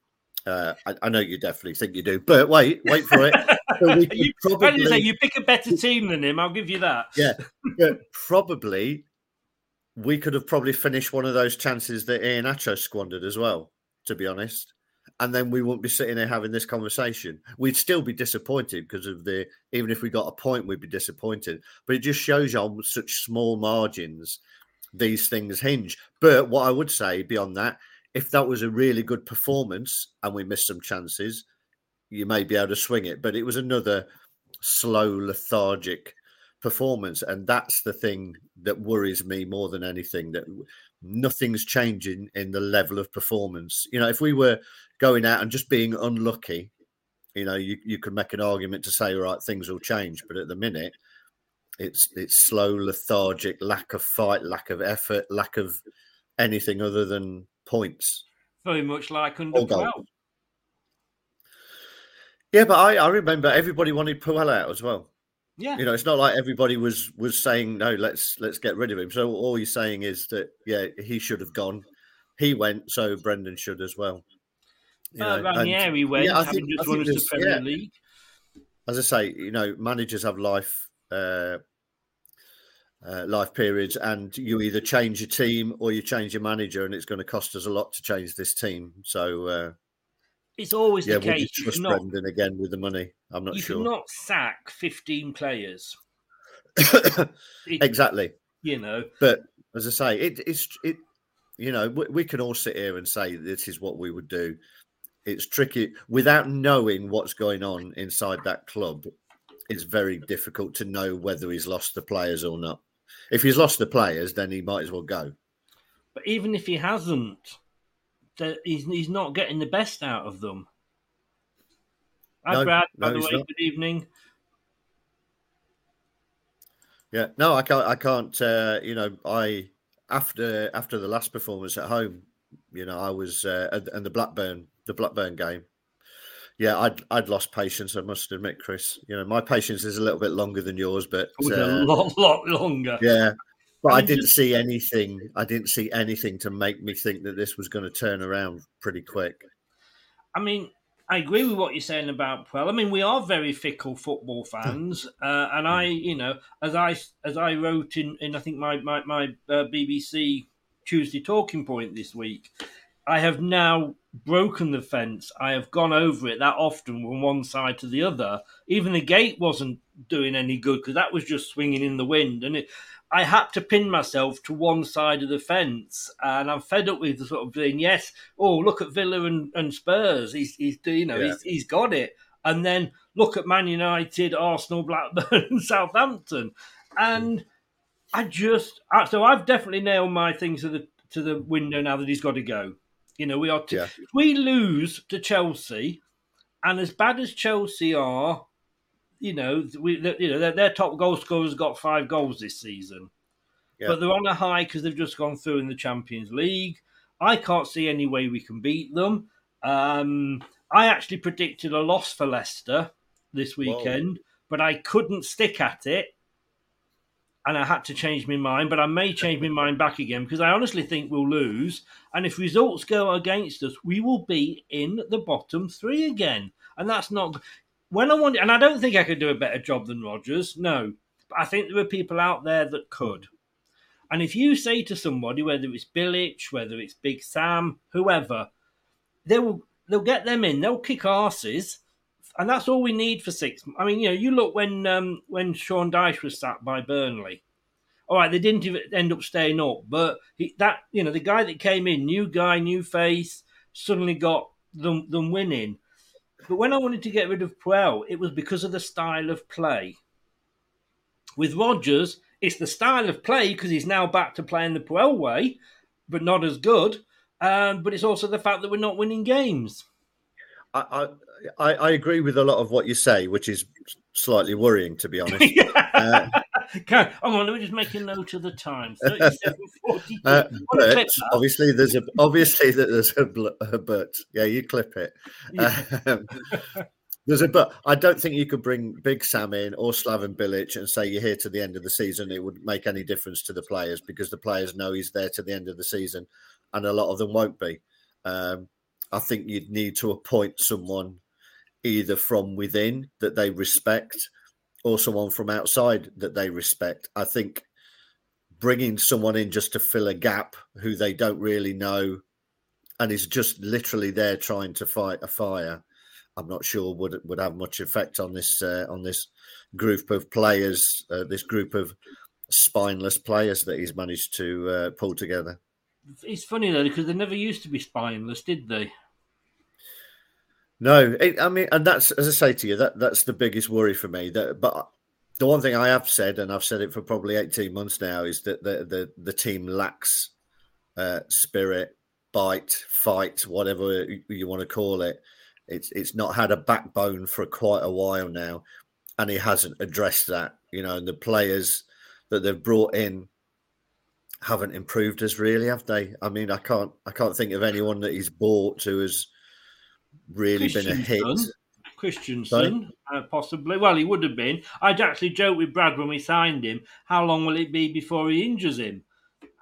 Uh, I, I know you definitely think you do, but wait, wait for it. [LAUGHS] So we
you,
probably-
say you pick a better team than him. I'll give you that.
yeah, [LAUGHS] but probably we could have probably finished one of those chances that Iheanacho squandered as well. To be honest, and then we wouldn't be sitting there having this conversation. We'd still be disappointed because of the even if we got a point, we'd be disappointed. But it just shows on such small margins these things hinge. But what I would say beyond that, if that was a really good performance and we missed some chances, you may be able to swing it. But it was another slow, lethargic performance, and that's the thing that worries me more than anything. That nothing's changing in the level of performance. You know, if we were going out and just being unlucky, you know, you, you could make an argument to say, right, things will change. But at the minute, it's it's slow, lethargic, lack of fight, lack of effort, lack of anything other than points.
Very much like under Puel.
Yeah, but I, I remember everybody wanted Puel out as well.
Yeah,
you know, it's not like everybody was was saying no, let's let's get rid of him. So all you're saying is that yeah, he should have gone. He went, so Brendan should as well.
You uh, Ranieri went, yeah, I think, just won us the Premier yeah. League.
As I say, you know, managers have life uh, uh, life periods, and you either change your team or you change your manager, and it's going to cost us a lot to change this team. So uh,
it's always
yeah,
the case.
You trust not, Brendan again with the money. I'm not
you
sure.
You cannot sack 15 players. [COUGHS]
exactly.
You know,
but as I say, it, it's it. You know, we, we can all sit here and say this is what we would do. It's tricky without knowing what's going on inside that club. It's very difficult to know whether he's lost the players or not. If he's lost the players, then he might as well go.
But even if he hasn't, he's he's not getting the best out of them. Hi, no, Brad. By no, the way, not. good evening.
Yeah, no, I can't. I can't. Uh, you know, I after after the last performance at home, you know, I was uh, and the Blackburn the Blackburn game. Yeah, I'd I'd lost patience. I must admit, Chris. You know, my patience is a little bit longer than yours, but
uh, a lot, lot longer.
Yeah, but I, didn't see anything. I didn't see anything to make me think that this was going to turn around pretty quick.
I mean, I agree with what you're saying about Puel. I mean, we are very fickle football [LAUGHS] fans, uh, and I, you know, as I as I wrote in, in I think my my, my uh, BBC Tuesday talking point this week, I have now broken the fence. I have gone over it that often from one side to the other. Even the gate wasn't doing any good because that was just swinging in the wind, and it, I had to pin myself to one side of the fence, and I'm fed up with the sort of thing. "Yes, oh look at Villa and, and Spurs, he's he's you know yeah. he's, he's got it," and then look at Man United, Arsenal, Blackburn, [LAUGHS] and Southampton, and I just so I've definitely nailed my thing to the to the window now that he's got to go. You know, we are t- yeah. we lose to Chelsea, and as bad as Chelsea are, you know, we, you know, their, their top goal scorers got five goals this season, yeah. but they're on a high because they've just gone through in the Champions League. I can't see any way we can beat them. Um, I actually predicted a loss for Leicester this weekend, Whoa. but I couldn't stick at it. And I had to change my mind, but I may change my [LAUGHS] mind back again because I honestly think we'll lose. And if results go against us, we will be in the bottom three again. And that's not when I want, and I don't think I could do a better job than Rodgers. No, but I think there are people out there that could. And if you say to somebody, whether it's Bilic, whether it's Big Sam, whoever, they will they'll get them in. They'll kick asses, and that's all we need for six. I mean, you know, you look when um, when Sean Dyche was sacked by Burnley. All right, they didn't even end up staying up, but he, that you know the guy that came in, new guy, new face, suddenly got them them winning. But when I wanted to get rid of Puel, it was because of the style of play. With Rodgers, it's the style of play because he's now back to playing the Puel way, but not as good. Um, but it's also the fact that we're not winning games.
I, I, I agree with a lot of what you say, which is slightly worrying, to be honest. [LAUGHS] uh, [LAUGHS]
Hang on, let me just make a note of the time. [LAUGHS]
Uh, but obviously, there's a obviously that there's a, a, but. Yeah, you clip it. [LAUGHS] Yeah. Um, there's a but. I don't think you could bring Big Sam in or Slaven Bilic and say you're here to the end of the season. It would make any difference to the players because the players know he's there to the end of the season, and a lot of them won't be. Um, I think you'd need to appoint someone either from within that they respect or someone from outside that they respect. I think bringing someone in just to fill a gap who they don't really know and is just literally there trying to fight a fire, I'm not sure would would have much effect on this uh, on this group of players, uh, this group of spineless players that he's managed to uh, pull together.
It's funny though because they never used to be spineless, did they?
No, it, I mean, and that's as I say to you, that that's the biggest worry for me. That, but the one thing I have said, and I've said it for probably eighteen months now, is that the the, the team lacks uh, spirit, bite, fight, whatever you want to call it. It's it's not had a backbone for quite a while now, and he hasn't addressed that. You know, and the players that they've brought in haven't improved us really, have they? I mean, I can't I can't think of anyone that he's bought who has really been a hit.
Kristiansen, uh, possibly. Well, he would have been. I'd actually joked with Brad when we signed him. How long will it be before he injures him?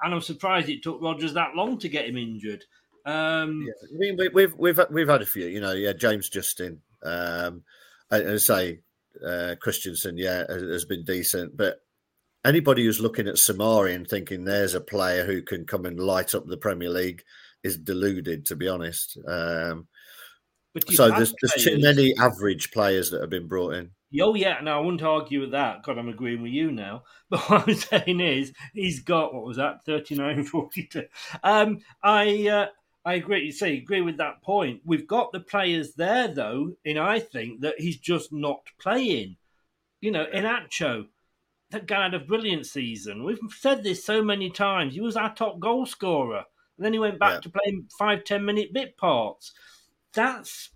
And I'm surprised it took Rodgers that long to get him injured. Um,
yeah. I mean, we, we've we've we've had a few. You know, yeah, James Justin, um, and, and say uh, Kristiansen, yeah, has, has been decent, but anybody who's looking at Soumaré and thinking there's a player who can come and light up the Premier League is deluded, to be honest. Um, so there's, there's too many average players that have been brought in.
Oh yeah, no, I wouldn't argue with that. God, I'm agreeing with you now. [LAUGHS] But what I'm saying is, he's got what was that, 39, [LAUGHS] 42. Um, I uh, I agree. You see, agree with that point. We've got the players there though, and I think that he's just not playing. You know, Iheanacho, that guy had a brilliant season. We've said this so many times. He was our top goal scorer, and then he went back yeah. to playing five, ten minute bit parts that's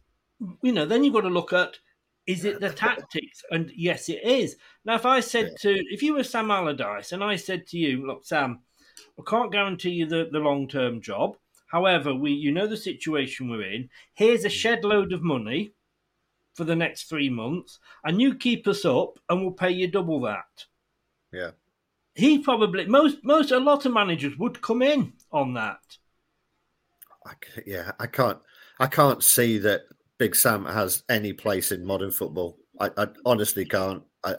you know then you've got to look at is it the [LAUGHS] tactics? And yes it is. Now if i said to if you were sam allardyce and i said to you look sam i can't guarantee you the, the long-term job. However we you know the situation we're in. Here's a mm. shed load of money for the next three months and you keep us up and we'll pay you double that.
Yeah.
He probably most most a lot of managers would come in on that.
I, yeah i can't I can't see that Big Sam has any place in modern football. I, I, honestly can't. I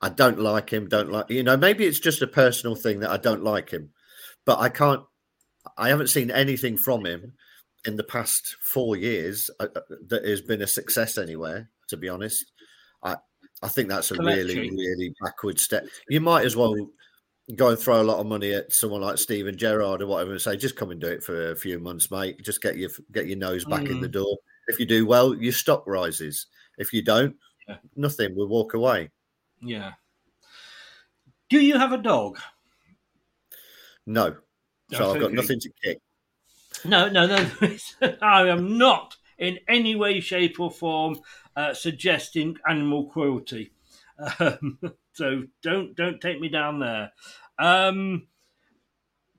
I don't like him. Don't like you know. Maybe it's just a personal thing that I don't like him, but I can't. I haven't seen anything from him in the past four years uh, uh, that has been a success anywhere. To be honest, I I think that's a really really backward step. You might as well go and throw a lot of money at someone like Steven Gerrard or whatever and say, just come and do it for a few months, mate. Just get your get your nose back mm. in the mm. door. If you do well, your stock rises. If you don't, yeah. nothing. We'll walk away.
Yeah. Do you have a dog?
No. So I've got nothing to kick.
No, no, no. [LAUGHS] I am not in any way, shape, or form uh, suggesting animal cruelty. [LAUGHS] Um, so don't don't take me down there. Um,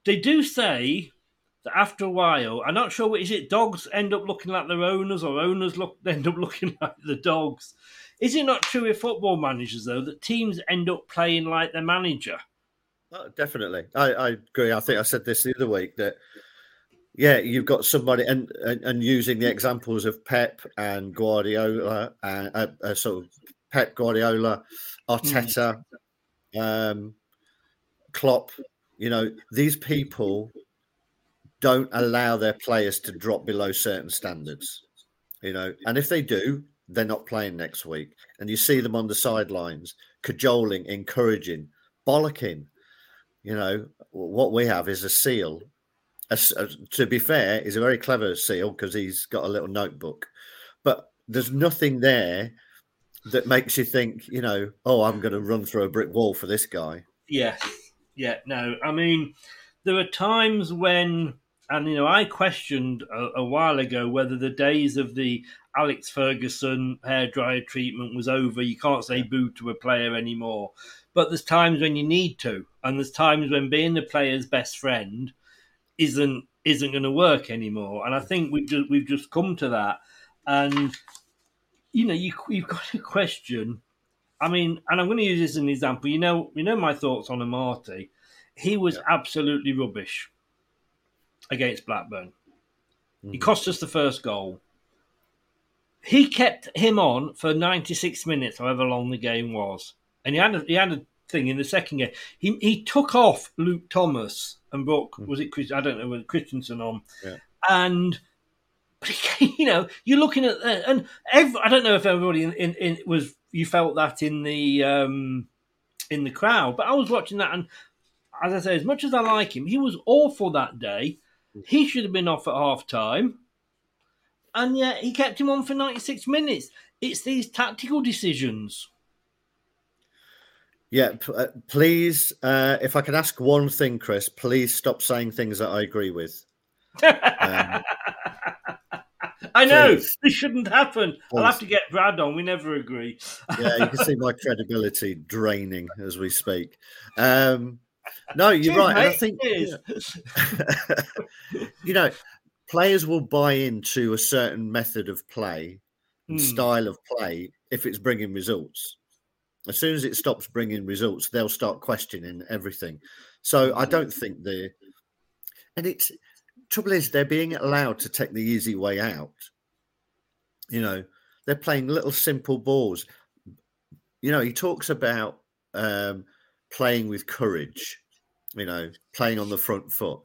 they do say that after a while, I'm not sure. Is it dogs end up looking like their owners, or owners look [LAUGHS] end up looking like the dogs? Is it not true with football managers though that teams end up playing like their manager?
Oh, definitely, I, I agree. I think I said this the other week that yeah, you've got somebody and, and, and using the examples of Pep and Guardiola and uh, uh, sort of Pep Guardiola Arteta, um, Klopp. You know, these people don't allow their players to drop below certain standards. You know, and if they do, they're not playing next week. And you see them on the sidelines, cajoling, encouraging, bollocking. You know, what we have is a seal. A, a, to be fair, he's a very clever seal because he's got a little notebook. But there's nothing there that makes you think, you know, oh, I'm going to run through a brick wall for this guy.
Yes. Yeah. No. I mean, there are times when, and you know, I questioned a, a while ago whether the days of the Alex Ferguson hairdryer treatment was over. You can't say boo to a player anymore. But there's times when you need to, and there's times when being the player's best friend isn't isn't going to work anymore. And I mm. think we've just we've just come to that. And you know, you you've got a question. I mean, and I'm going to use this as an example. You know, you know my thoughts on Amartey. He was yeah. absolutely rubbish against Blackburn. Mm. He cost us the first goal. He kept him on for 96 minutes, however long the game was, and he had a, he had a thing in the second game. He he took off Luke Thomas and brought mm. was it Chris, I don't know was Kristiansen on, yeah. and but [LAUGHS] you know you're looking at that, and every, I don't know if everybody in, in, in was you felt that in the um, in the crowd, but I was watching that, and as I say, as much as I like him, he was awful that day. He should have been off at half time, and yet he kept him on for 96 minutes. It's these tactical decisions.
Yeah, uh, please, uh, if I can ask one thing, Chris, please stop saying things that I agree with. [LAUGHS] Um,
I know
Please.
this shouldn't happen. I'll have to get Brad on. We never agree.
yeah, you can see my [LAUGHS] credibility draining as we speak. Um, no, you're right. I think
Cheers. [LAUGHS]
you know, players will buy into a certain method of play and
Hmm.
style of play if it's bringing results. As soon as it stops bringing results, they'll start questioning everything. So I don't think the and it's trouble is they're being allowed to take the easy way out. You know, they're playing little simple balls. You know, he talks about um, playing with courage. You know, playing on the front foot.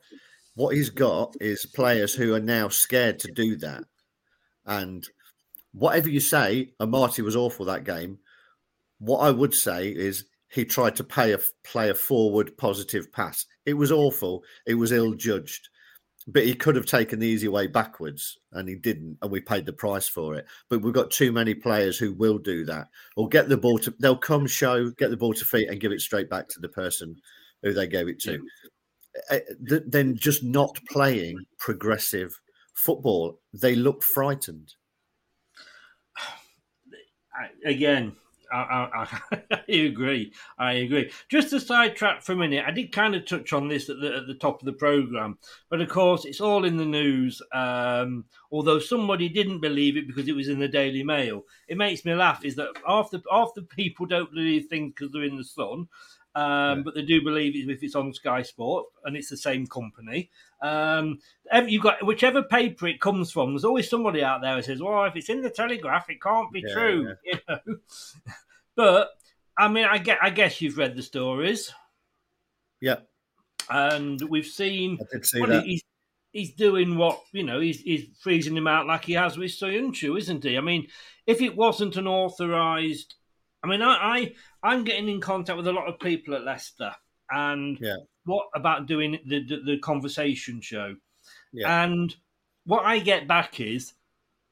What he's got is players who are now scared to do that. And whatever you say, Amartey was awful that game. What I would say is he tried to pay a, play a forward positive pass. It was awful. It was ill judged, but he could have taken the easy way backwards, and he didn't, and we paid the price for it. But we've got too many players who will do that, or get the ball to. They'll come show, get the ball to feet, and give it straight back to the person who they gave it to. Uh, Then just not playing progressive football, they look frightened. [SIGHS]
Again, I, I, [LAUGHS] I agree. I agree. Just to sidetrack for a minute, I did kind of touch on this at the, at the top of the program, but of course, it's all in the news. Um, although somebody didn't believe it because it was in the Daily Mail, it makes me laugh. Is that half the half the people don't believe things because they're in the sun. Um, But they do believe it if it's on Sky Sport and it's the same company. Um, you've got whichever paper it comes from. There's always somebody out there who says, "Well, if it's in the Telegraph, it can't be
Yeah,
true." You know. [LAUGHS] But I mean, I get. I guess you've read the stories,
Yeah,
and we've seen.
I did see
well,
that.
He's, he's doing what you know. He's, he's freezing him out like he has with Soyuncu, isn't he? I mean, if it wasn't an authorised, I mean, I, I I'm getting in contact with a lot of people at Leicester, and
Yeah.
what about doing the the, the conversation show?
Yeah.
And what I get back is,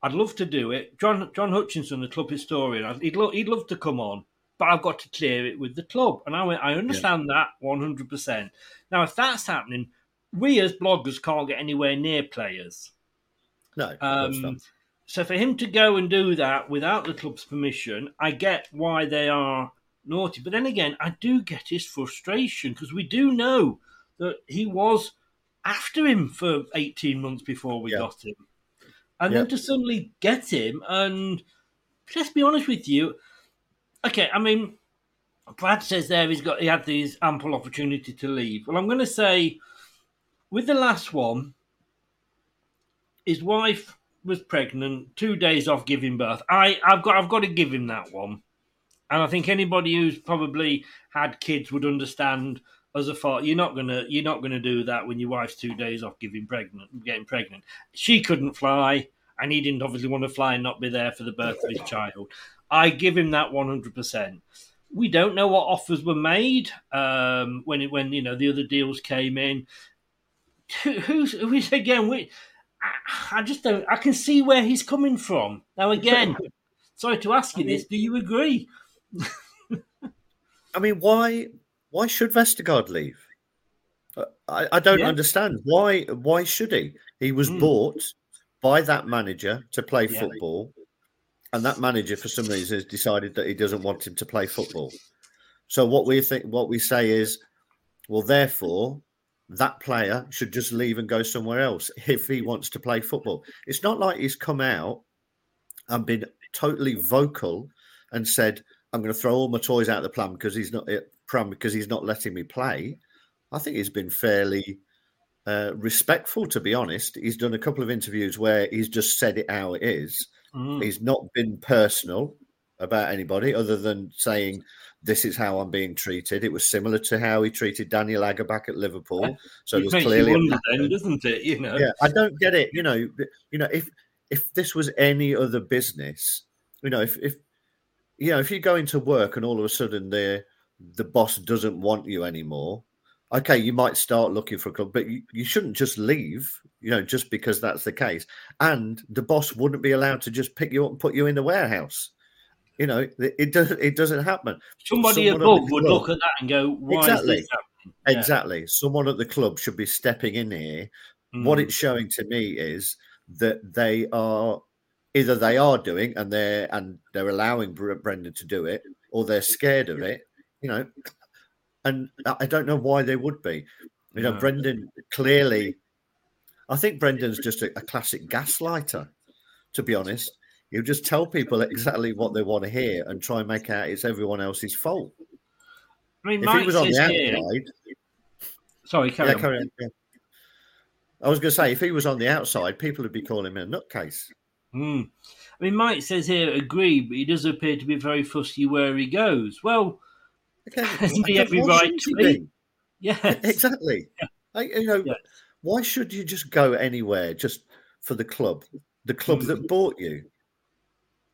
I'd love to do it. John John Hutchinson, the club historian, he'd lo- he'd love to come on, but I've got to clear it with the club. And I went, I understand that one hundred percent. Now, if that's happening, we as bloggers can't get anywhere near players.
No, of course not.
Um, so for him to go and do that without the club's permission, I get why they are naughty. But then again, I do get his frustration because we do know that he was after him for 18 months before we
Yeah.
got him. And
Yeah.
then to suddenly get him, and let's be honest with you, okay, I mean, Brad says there he's got he had these ample opportunity to leave. Well, I'm going to say with the last one, his wife was pregnant, two days off giving birth. I, I've got I've got to give him that one. And I think anybody who's probably had kids would understand as a father, you're not gonna you're not gonna do that when your wife's two days off giving pregnant getting pregnant. She couldn't fly, and he didn't obviously want to fly and not be there for the birth of his [LAUGHS] child. I give him that one hundred percent. We don't know what offers were made um, when it, when you know the other deals came in. Who, who's who's again? We, I, I just don't. I can see where he's coming from. Now again, [LAUGHS] sorry to ask you this. Do you agree? [LAUGHS]
I mean, why why should Vestergaard leave? Uh, I, I don't
Yeah.
understand why. Why should he? He was
Hmm.
bought by that manager to play
Yeah.
football, and that manager, for some reason, has decided that he doesn't want him to play football. So what we think, what we say is, well, therefore, that player should just leave and go somewhere else if he wants to play football. It's not like he's come out and been totally vocal and said, "I'm going to throw all my toys out of the pram because he's not eh, pram because he's not letting me play." I think he's been fairly uh, respectful, to be honest. He's done a couple of interviews where he's just said it how it is.
Mm.
He's not been personal about anybody other than saying this is how I'm being treated. It was similar to how he treated Daniel Agger back at Liverpool. So
it makes
clearly
you
a
wonder
pattern.
then, doesn't it? You know,
yeah, I don't get it. You know, you know, if if this was any other business, you know, if if you know, if you go into work and all of a sudden the the boss doesn't want you anymore, okay, you might start looking for a club, but you, you shouldn't just leave, you know, just because that's the case. And the boss wouldn't be allowed to just pick you up and put you in the warehouse. You know, it, it doesn't it doesn't happen.
somebody
Someone
above would look at that and go, "Why
Exactly.
is this happening?" Yeah.
Exactly. Someone at the club should be stepping in here. What
Mm.
it's showing to me is that they are either they are doing and they're and they're allowing Brendan to do it, or they're scared of it. You know, and I don't know why they would be. You know,
No.
Brendan clearly. I think Brendan's just a, a classic gaslighter. To be honest, you just tell people exactly what they want to hear and try and make out it's everyone else's fault.
I mean,
If
Mike
he was on the
says here-
outside,
Sorry, carry
yeah,
on.
carry on. I was going to say, if he was on the outside, people would be calling him a nutcase.
Hmm. I mean, Mike says here, agree, but he does appear to be very fussy where he goes. Well, hasn't [LAUGHS] he every right to be? [LAUGHS] Yes.
Exactly. I, you know, why should you just go anywhere just for the club, the club
Mm.
that bought you,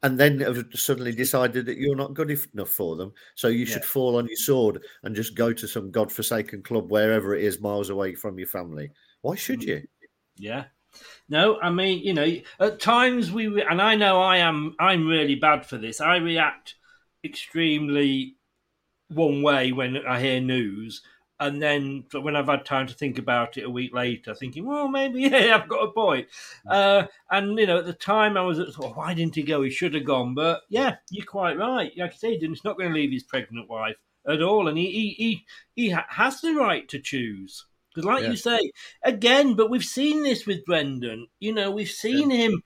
and then suddenly decided that you're not good enough for them, so you should fall on your sword and just go to some godforsaken club wherever it is, miles away from your family? Why should
Mm.
you?
Yeah. No, I mean, you know, at times we, re- and I know I am, I'm really bad for this. I react extremely one way when I hear news. And then when I've had time to think about it a week later, thinking, well, maybe, [LAUGHS] yeah, I've got a point. Uh, and, you know, at the time I was, at, oh, why didn't he go? He should have gone. But yeah, you're quite right. Like I say, he's not going to leave his pregnant wife at all. And he, he, he, he ha- has the right to choose. Because, like
Yeah.
you say, again, but we've seen this with Brendan. You know, we've seen him.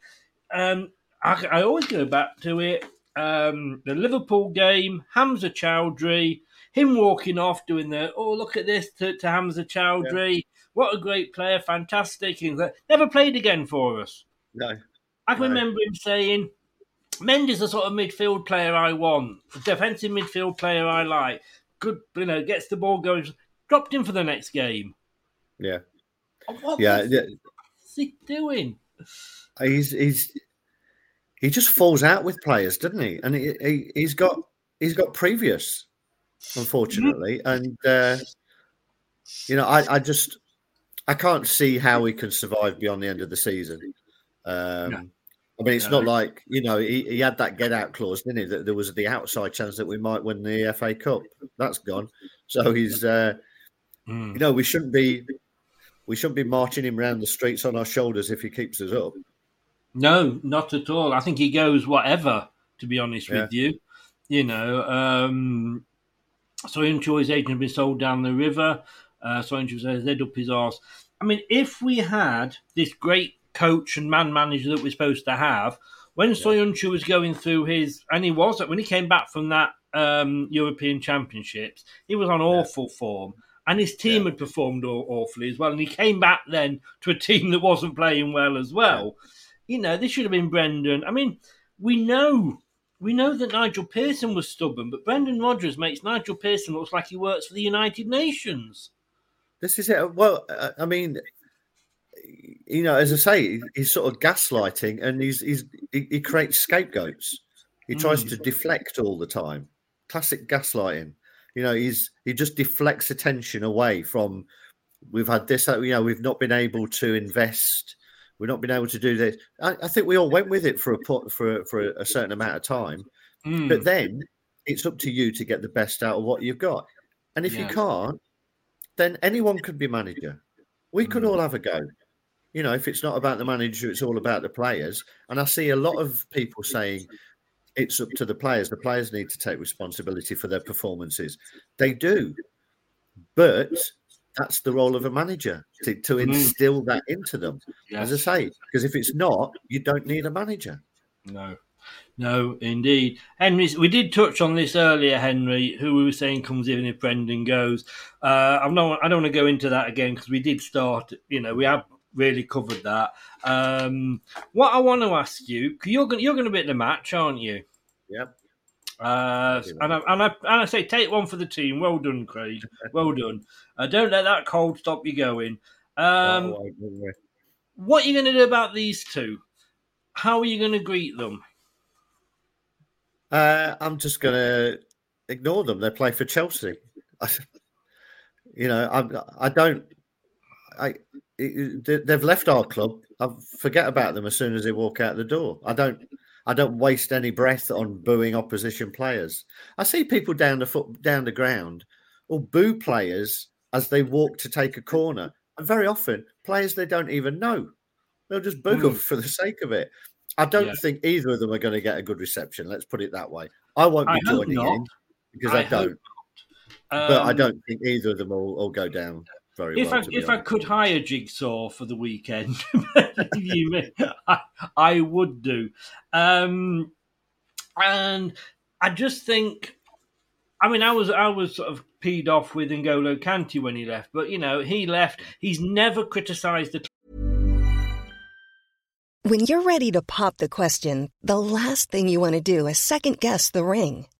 Um, I, I always go back to it. Um, the Liverpool game, Hamza Choudhury, him walking off doing the oh look at this to, to Hamza Choudhury. What a great player, fantastic. Never played again for us.
No.
I can remember him saying, Mendy's the sort of midfield player I want, the defensive midfield player I like. Good, you know, gets the ball going. Dropped him for the next game.
Yeah.
What
Yeah.
the
yeah.
What's he doing?
he's he's he just falls out with players, doesn't he? And he, he he's got he's got previous, unfortunately, and uh, you know I I just I can't see how he can survive beyond the end of the season. Um, I mean, it's
No.
not like you know he, he had that get out clause, didn't he? That there was the outside chance that we might win the FA Cup. That's gone. So he's uh,
Hmm.
you know we shouldn't be we shouldn't be marching him around the streets on our shoulders if he keeps us up.
No, not at all. I think he goes whatever, to be honest
Yeah.
with you. You know, um, Soyuncu, his agent, has been sold down the river. Uh, Soyuncu says head up his arse. I mean, if we had this great coach and man manager that we're supposed to have, when Soyuncu was going through his, and he was, when he came back from that um, European Championships, he was on awful form. And his team had performed awfully as well. And he came back then to a team that wasn't playing well as well. You know, this should have been Brendan. I mean, we know we know that Nigel Pearson was stubborn, but Brendan Rodgers makes Nigel Pearson looks like he works for the United Nations.
This is it. Well, uh, I mean, you know, as I say, he's sort of gaslighting, and he's he's he, he creates scapegoats. He tries
Mm.
to deflect all the time. Classic gaslighting. You know, he's he just deflects attention away from. We've had this. uh, You know, we've not been able to invest. We've not been able to do this. I, I think we all went with it for a put for for a certain amount of time,
Mm.
but then it's up to you to get the best out of what you've got. And if
Yeah.
you can't, then anyone could be manager. We could all have a go. You know, if it's not about the manager, it's all about the players. And I see a lot of people saying it's up to the players. The players need to take responsibility for their performances. They do. But that's the role of a manager to, to
Mm.
instill that into them. As I say, because if it's not, you don't need a manager.
No, no, indeed. Henry, we did touch on this earlier, Henry, who we were saying comes in if Brendan goes. Uh, I'm not, I don't want to go into that again because we did start, you know, we have really covered that. Um, what I want to ask you, 'cause you're going you're going to be at the match, aren't you?
Yep.
Uh, and, I, and, I, and I say, take one for the team. Well done, Craig. Well done. Uh, don't let that cold stop you going. Um,
Oh,
what are you going to do about these two? How are you going to greet them?
Uh, I'm just going to ignore them. They play for Chelsea. [LAUGHS] you know, I I don't. I they've left our club. I forget about them as soon as they walk out the door. I don't. I don't waste any breath on booing opposition players. I see people down the foot down the ground or boo players as they walk to take a corner, and very often players they don't even know. They'll just boo them for the sake of it. I don't
Yeah.
think either of them are going to get a good reception. Let's put it that way. I won't be
I
joining in because
I
I, don't. but I
Um,
don't think either of them will, will go down very
If
well.
I
to be
I
honest.
could hire Jigsaw for the weekend, [LAUGHS] you may, I, I would do. Um, and I just think, I mean, I was I was sort of peed off with N'Golo Kante when he left, but you know, he left. He's never criticised the
When you're ready to pop the question, the last thing you want to do is second guess the ring.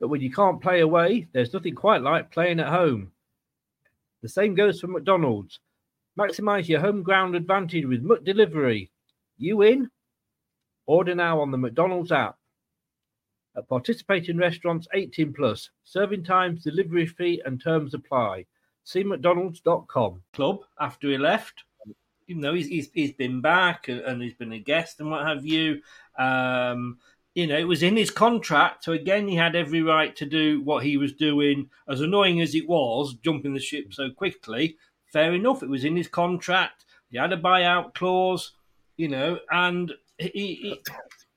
but when you can't play away, there's nothing quite like playing at home. The same goes for McDonald's. Maximize your home ground advantage with McDelivery. You in? Order now on the McDonald's app. At participating restaurants 18 plus, serving times, delivery fee, and terms apply. See McDonald's.com. Club after he left. Even though he's, he's, he's been back and, and he's been a guest and what have you. Um, you know, it was in his contract. So again, he had every right to do what he was doing. As annoying as it was, jumping the ship so quickly, fair enough. It was in his contract. He had a buyout clause, you know, and he, he,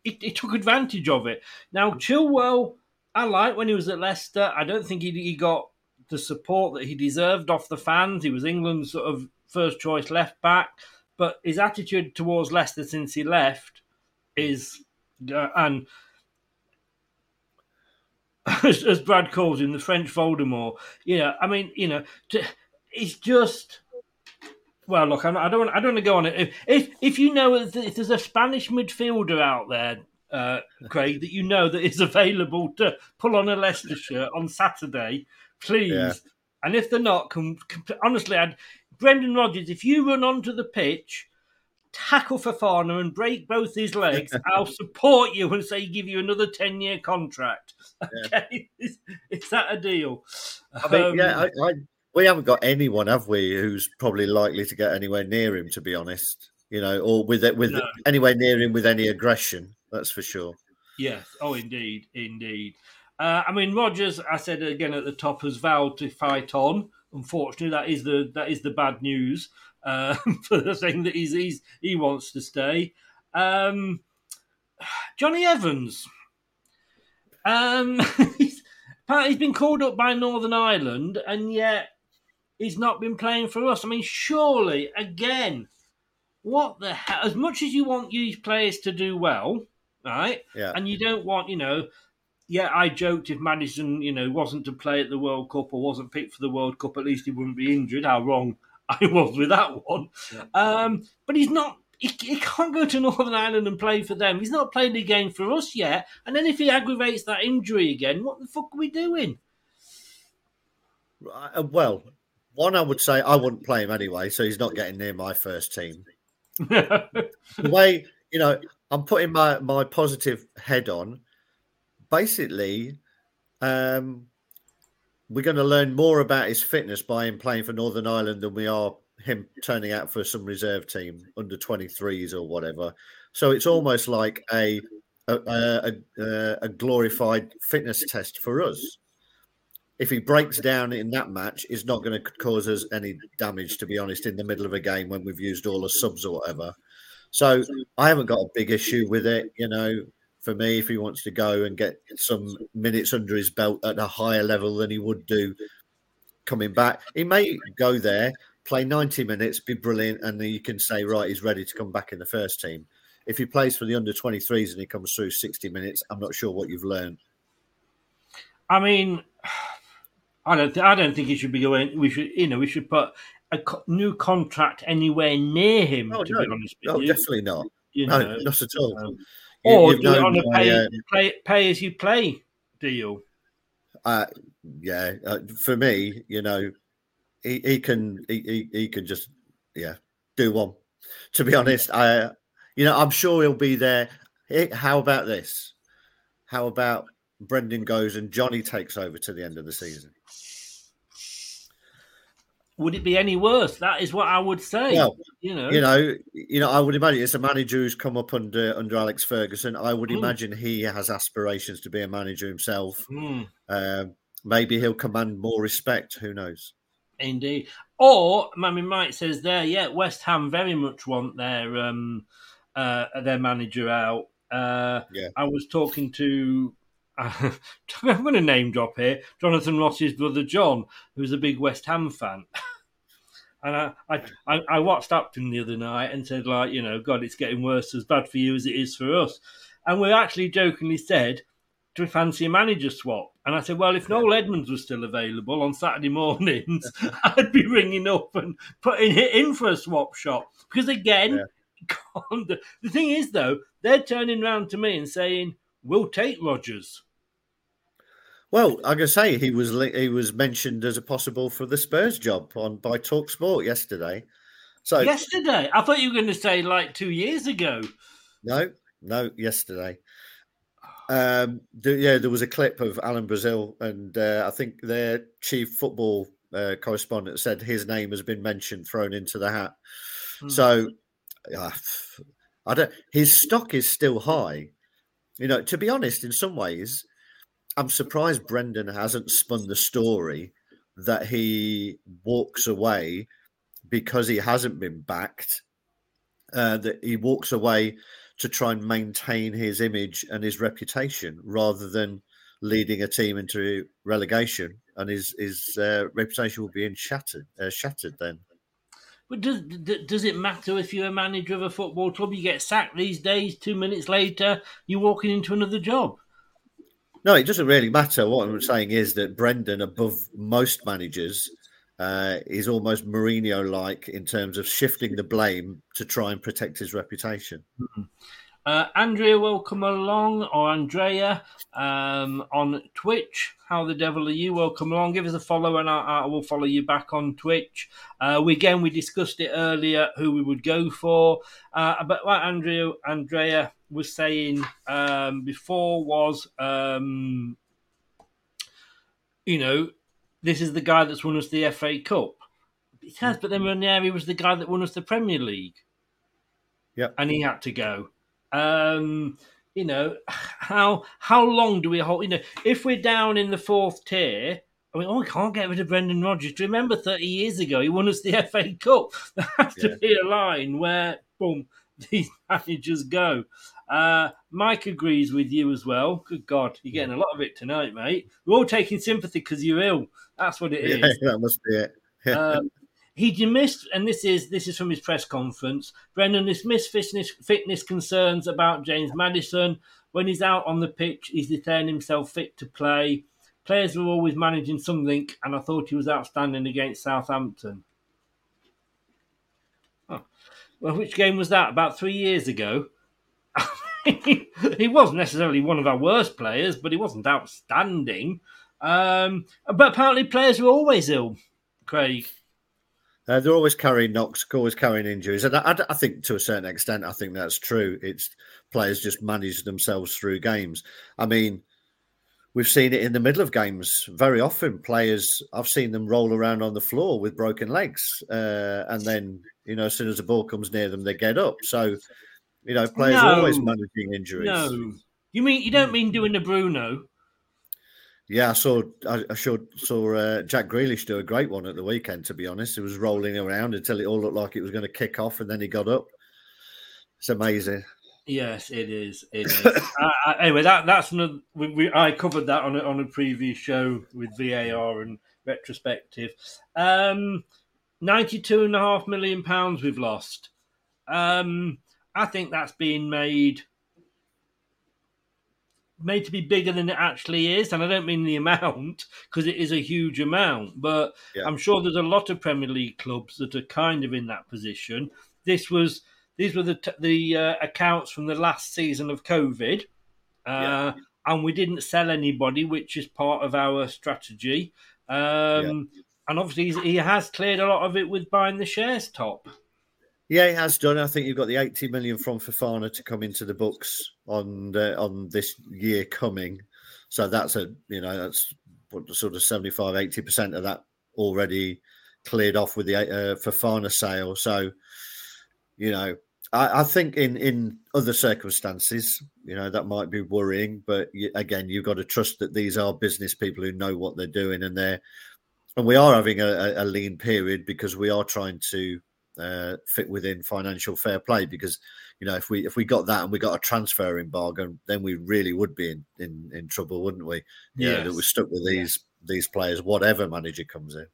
he, he took advantage of it. Now, Chilwell, I like when he was at Leicester. I don't think he, he got the support that he deserved off the fans. He was England's sort of first choice left back, but his attitude towards Leicester since he left is, uh, and [LAUGHS] as, as Brad calls him, the French Voldemort. You know, I mean, you know, to, it's just. Well, look, I'm, I don't. Want, I don't want to go on it. If, if if you know if there's a Spanish midfielder out there, uh, Craig, that you know that is [LAUGHS] available to pull on a Leicester shirt on Saturday, please.
Yeah.
And if they're not, can, can, honestly, I'd, Brendan Rodgers, if you run onto the pitch, tackle Fofana and break both his legs, [LAUGHS] I'll support you and say give you another ten year contract. Okay, [LAUGHS] is, is that a deal?
I mean,
Um,
yeah, I, I, we haven't got anyone, have we, who's probably likely to get anywhere near him, to be honest. You know, or with it, with
No.
anywhere near him with any aggression. That's for sure.
Yes. Oh, indeed, indeed. Uh, I mean, Rodgers. I said again at the top has vowed to fight on. Unfortunately, that is the that is the bad news uh, [LAUGHS] for the thing that he's, he's he wants to stay. Um, Jonny Evans. Um, [LAUGHS] he's, apparently he's been called up by Northern Ireland, and yet he's not been playing for us. I mean, surely again, what the hell? As much as you want these players to do well, right?
Yeah.
And you don't want, you know, yeah, I joked if Maddison, you know, wasn't to play at the World Cup or wasn't picked for the World Cup, at least he wouldn't be injured. How wrong [LAUGHS] I was with that one. Um, but he's not. He, he can't go to Northern Ireland and play for them. He's not played a game for us yet. And then if he aggravates that injury again, what the fuck are we doing?
Uh, well, one, I would say I wouldn't play him anyway, so he's not getting near my first team. [LAUGHS] the way you know, I'm putting my my positive head on. Basically, um, we're going to learn more about his fitness by him playing for Northern Ireland than we are him turning out for some reserve team under 23s or whatever. So it's almost like a a, a, a, a glorified fitness test for us. If he breaks down in that match, it's not going to cause us any damage, to be honest, in the middle of a game when we've used all the subs or whatever. So I haven't got a big issue with it. You know, for me if he wants to go and get some minutes under his belt at a higher level than he would do coming back. He may go there, play 90 minutes, be brilliant, and then you can say, right, he's ready to come back in the first team. If he plays for the under 23s and he comes through 60 minutes, I'm not sure what you've learned.
I mean, I don't. Th- I don't think he should be going. We should, you know, we should put a co- new contract anywhere near him.
Oh,
to
no.
be honest with
No,
you,
definitely not.
You
no,
know,
not at all.
um, or do on a pay,
uh,
play, pay as you play deal.
Uh, yeah, uh, for me, you know, he, he can he, he, he can just yeah do one. To be honest, I you know I'm sure he'll be there. How about this? How about Brendan goes and Johnny takes over to the end of the season?
Would it be any worse? That is what I would say.
Well,
you know,
you know, you know. I would imagine it's a manager who's come up under under Alex Ferguson. I would
Mm.
imagine he has aspirations to be a manager himself.
Mm.
Um, maybe he'll command more respect. Who knows?
Indeed. Or Mammy Mike says there, yeah, West Ham very much want their um uh their manager out. Uh
Yeah.
I was talking to Uh, [LAUGHS] I'm going to name drop here. Jonathan Ross's brother John, who's a big West Ham fan. [LAUGHS] And I, I, I, watched Upton the other night and said, like, you know, God, it's getting worse as bad for you as it is for us. And we actually jokingly said, do we fancy a manager swap? And I said, well, if Noel Edmonds was still available on Saturday mornings, [LAUGHS] I'd be ringing up and putting it in for a swap shop. Because again, the thing is, though, they're turning around to me and saying, we'll take Rodgers.
Well, I can say he was he was mentioned as a possible for the Spurs job on by Talk Sport yesterday. So
Yesterday, I thought you were going to say like two years ago.
no, no, yesterday. Um, the, yeah, there was a clip of Alan Brazil, and uh, I think their chief football uh, correspondent said his name has been mentioned, thrown into the hat. So, uh, I don't. His stock is still high. You know, to be honest, in some ways, I'm surprised Brendan hasn't spun the story that he walks away because he hasn't been backed. Uh, that he walks away to try and maintain his image and his reputation rather than leading a team into relegation, and his his uh, reputation will be in shattered uh, shattered then.
But does does it matter if you're a manager of a football club? You get sacked these days. Two minutes later, you're walking into another job.
No, it doesn't really matter. What I'm saying is that Brendan, above most managers, uh, is almost Mourinho like in terms of shifting the blame to try and protect his reputation.
Uh, Andrea, welcome along, or Andrea um, on Twitch. How the devil are you? Welcome along. Give us a follow, and I, I will follow you back on Twitch. Uh, we again we discussed it earlier who we would go for, uh, but what Andrea Andrea was saying um, before was, um, you know, this is the guy that's won us the FA Cup. It has, but then Ranieri was the guy that won us the Premier League
Yep.
and he had to go. Um, you know, how how long do we hold? You know, if we're down in the fourth tier, I mean, oh, we can't get rid of Brendan Rodgers. Remember, thirty years ago, he won us the FA Cup. [LAUGHS] There has to be a line where, boom, [LAUGHS] these managers go. Uh, Mike agrees with you as well. Good God, you're getting a lot of it tonight, mate. We're all taking sympathy because you're ill. That's what it is.
Yeah, [LAUGHS] that must be it. [LAUGHS]
Um, he dismissed, and this is this is from his press conference. Brendan dismissed fitness, fitness concerns about James Maddison. When he's out on the pitch, he's declaring himself fit to play. Players are always managing something, and I thought he was outstanding against Southampton. Well, which game was that? About three years ago. [LAUGHS] he wasn't necessarily one of our worst players, but he wasn't outstanding. Um, but apparently, players were always ill. Craig.
Uh, they're always carrying knocks, always carrying injuries, and I, I think to a certain extent, I think that's true. It's players just manage themselves through games. I mean, we've seen it in the middle of games very often. Players, I've seen them roll around on the floor with broken legs, uh, and then you know, as soon as the ball comes near them, they get up. So, you know, players are always managing injuries.
No, you mean you don't mean doing the Bruno?
Yeah, I saw I, I saw, saw uh, Jack Grealish do a great one at the weekend. To be honest, he was rolling around until it all looked like it was going to kick off, and then he got up. It's amazing.
Yes, it is. It is. [COUGHS] uh, uh, anyway, that that's another. We, we, I covered that on a, on a previous show with VAR and retrospective. Um, Ninety-two and a half million pounds we've lost. Um, I think that's being made made to be bigger than it actually is, and I don't mean the amount because it is a huge amount. But yeah. I'm sure there's a lot of Premier League clubs that are kind of in that position. This was these were the the uh, accounts from the last season of COVID, uh, yeah. and we didn't sell anybody, which is part of our strategy. Um, yeah. And obviously, he has cleared a lot of it with buying the shares top.
Yeah, he has done. I think you've got the 80 million from Fofana to come into the books on uh, on this year coming. So that's a you know that's what sort of 75 80 percent of that already cleared off with the uh, Fofana sale. So you know I, think in in other circumstances, you know, that might be worrying. But again, you've got to trust that these are business people who know what they're doing, and they're and we are having a, a lean period because we are trying to uh, fit within financial fair play. Because you know, if we if we got that and we got a transfer embargo, then we really would be in in, in trouble, wouldn't we? Yeah, that we're stuck with these yeah. these players, whatever manager comes in.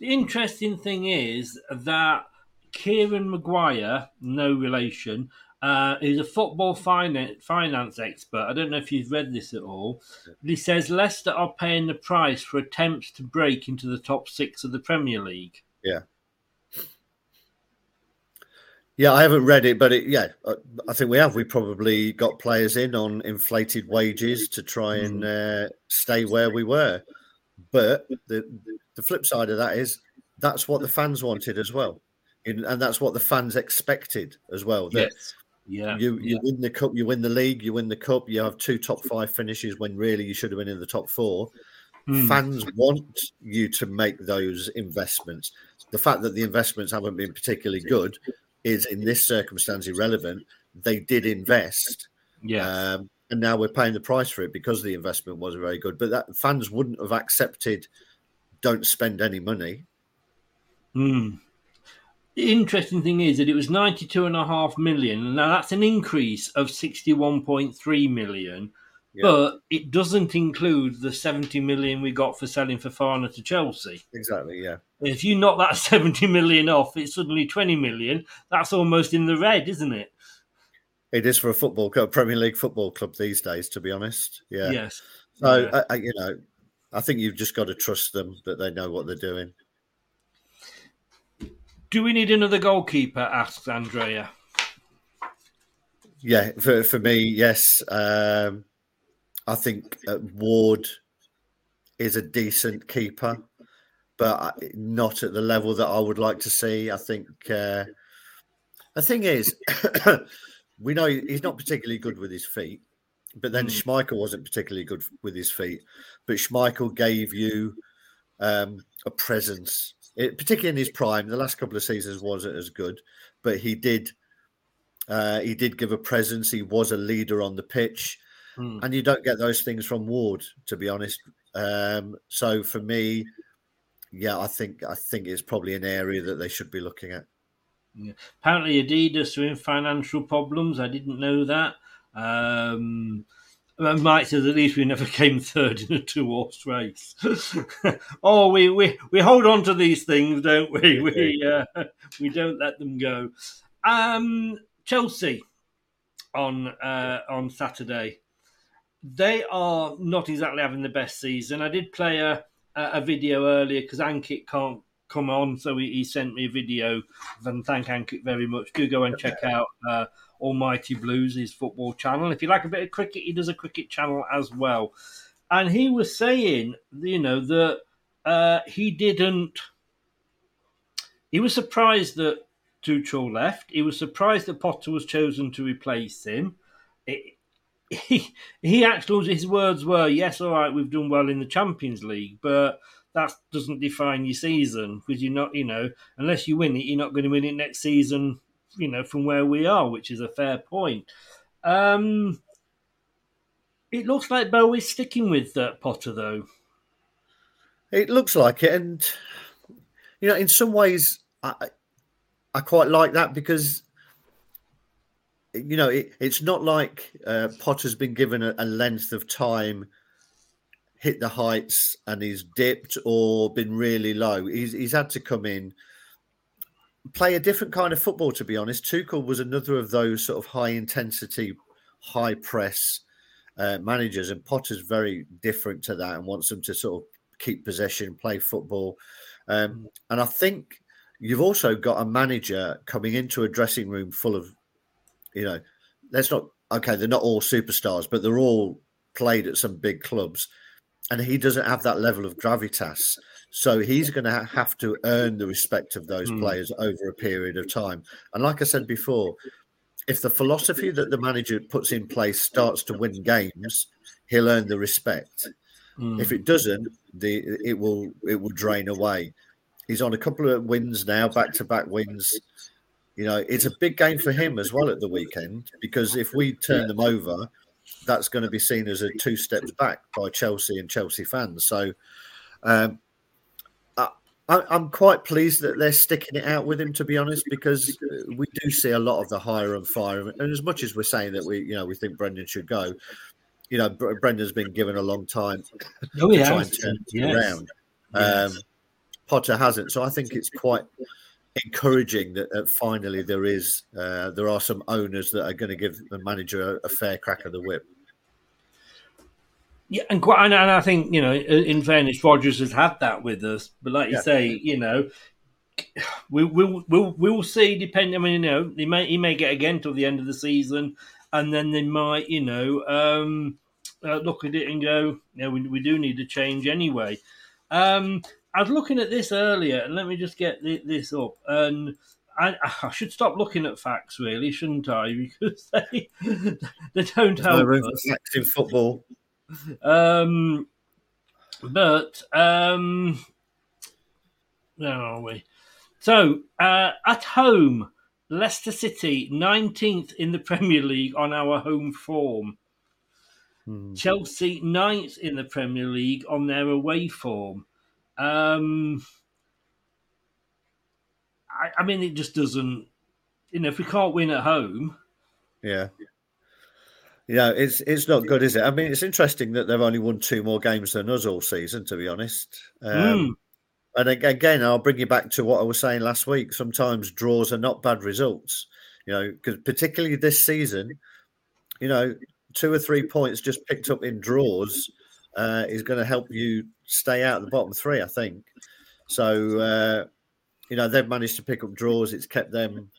The interesting thing is that Kieran Maguire, no relation, uh, a football finance, finance expert. I don't know if you've read this at all. But he says Leicester are paying the price for attempts to break into the top six of the Premier League.
Yeah. Yeah, I haven't read it, but it, yeah, uh, I think we have. We probably got players in on inflated wages to try and mm. uh, stay where we were. But the the flip side of that is that's what the fans wanted as well and that's what the fans expected as well. That
yes. Yeah,
you you
yeah.
win the cup, you win the league, you win the cup. You have two top five finishes when really you should have been in the top four. Mm. Fans want you to make those investments. The fact that the investments haven't been particularly good is, in this circumstance, irrelevant. They did invest,
yeah, um,
and now we're paying the price for it because the investment wasn't very good. But that fans wouldn't have accepted. Don't spend any money.
Mm. The interesting thing is that it was 92.5 million. Now that's an increase of 61.3 million, yeah. but it doesn't include the 70 million we got for selling Fofana to Chelsea.
Exactly, yeah.
If you knock that [LAUGHS] 70 million off, it's suddenly 20 million. That's almost in the red, isn't it?
It is for a football club, Premier League football club these days, to be honest. Yeah.
Yes.
So,
yeah.
I, I, you know, I think you've just got to trust them that they know what they're doing.
Do we need another goalkeeper? asks Andrea.
Yeah, for, for me, yes. Um, I think uh, Ward is a decent keeper, but not at the level that I would like to see. I think uh, the thing is, [COUGHS] we know he's not particularly good with his feet, but then mm. Schmeichel wasn't particularly good with his feet. But Schmeichel gave you um, a presence it, particularly in his prime. The last couple of seasons wasn't as good, but he did uh, he did give a presence. He was a leader on the pitch, hmm. and you don't get those things from Ward, to be honest. Um, so for me, yeah, I think I think it's probably an area that they should be looking at.
Yeah. Apparently, Adidas are in financial problems. I didn't know that. Um, Mike says at least we never [LAUGHS] came third in a two horse race. [LAUGHS] oh, we, we we hold on to these things, don't we? We uh, [LAUGHS] we don't let them go. Um, Chelsea on uh, on Saturday, they are not exactly having the best season. I did play a a video earlier because Ankit can't come on, so he, he, sent me a video. And thank Ankit very much. Do go and check out. Uh, Almighty Blues, his football channel. If you like a bit of cricket, he does a cricket channel as well. And he was saying, you know, that uh, he didn't. He was surprised that Tuchel left. He was surprised that Potter was chosen to replace him. It, he, he actually, his words were, yes, all right, we've done well in the Champions League, but that doesn't define your season because you're not, you know, unless you win it, you're not going to win it next season you know, from where we are, which is a fair point. Um, it looks like Boehly's sticking with uh, Potter, though.
It looks like it, and you know, in some ways, I I quite like that because you know, it, it's not like uh, Potter's been given a, a length of time, hit the heights, and he's dipped or been really low. He's he's had to come in, play a different kind of football. To be honest, Tuchel was another of those sort of high intensity, high press uh, managers, and Potter's very different to that and wants them to sort of keep possession, play football. Um, and I think you've also got a manager coming into a dressing room full of, you know, let's not okay, they're not all superstars, but they're all played at some big clubs, and he doesn't have that level of gravitas. So he's going to have to earn the respect of those
Mm.
players over a period of time. And like I said before, if the philosophy that the manager puts in place starts to win games, he'll earn the respect.
Mm.
If it doesn't, the it will it will drain away. He's on a couple of wins now, back to back wins. You know, it's a big game for him as well at the weekend because if we turn them over, that's going to be seen as a two steps back by Chelsea and Chelsea fans. So, um, I'm quite pleased that they're sticking it out with him, to be honest, because we do see a lot of the hire and fire. And as much as we're saying that we, you know, we think Brendan should go, you know, Brendan's been given a long time
Oh, he
to try and turn
Yes.
around.
Yes.
Um, Potter hasn't, so I think it's quite encouraging that, that finally there is uh, there are some owners that are going to give the manager a, a fair crack of the whip.
Yeah, and quite, and, I think you know, in fairness, Rodgers has had that with us. But like you
Yeah.
say, you know, [SIGHS] we will we'll, we'll see. Depending, I mean, you know, he may he may get again till the end of the season, and then they might, you know, um, uh, look at it and go, no, we, we do need to change anyway. Um, I was looking at this earlier, and let me just get thi- this up. And I, [LAUGHS] I should stop looking at facts, really, shouldn't I? [LAUGHS] Because they [LAUGHS] they don't
There's no
help
room
us.
for facts in football.
Um, but um, where are we? So uh, at home, Leicester City nineteenth in the [LAUGHS] Premier League on our home form. Chelsea ninth in the Premier League on their away form. Um, I, I mean, it just doesn't. You know, if we can't win at home,
Yeah. Yeah, it's it's not good, is it? I mean, it's interesting that they've only won two more games than us all season, to be honest. Um,
Mm.
And again, I'll bring you back to what I was saying last week. Sometimes draws are not bad results, you know, because particularly this season, you know, two or three points just picked up in draws uh, is going to help you stay out of the bottom three, I think. So, uh, you know, they've managed to pick up draws. It's kept them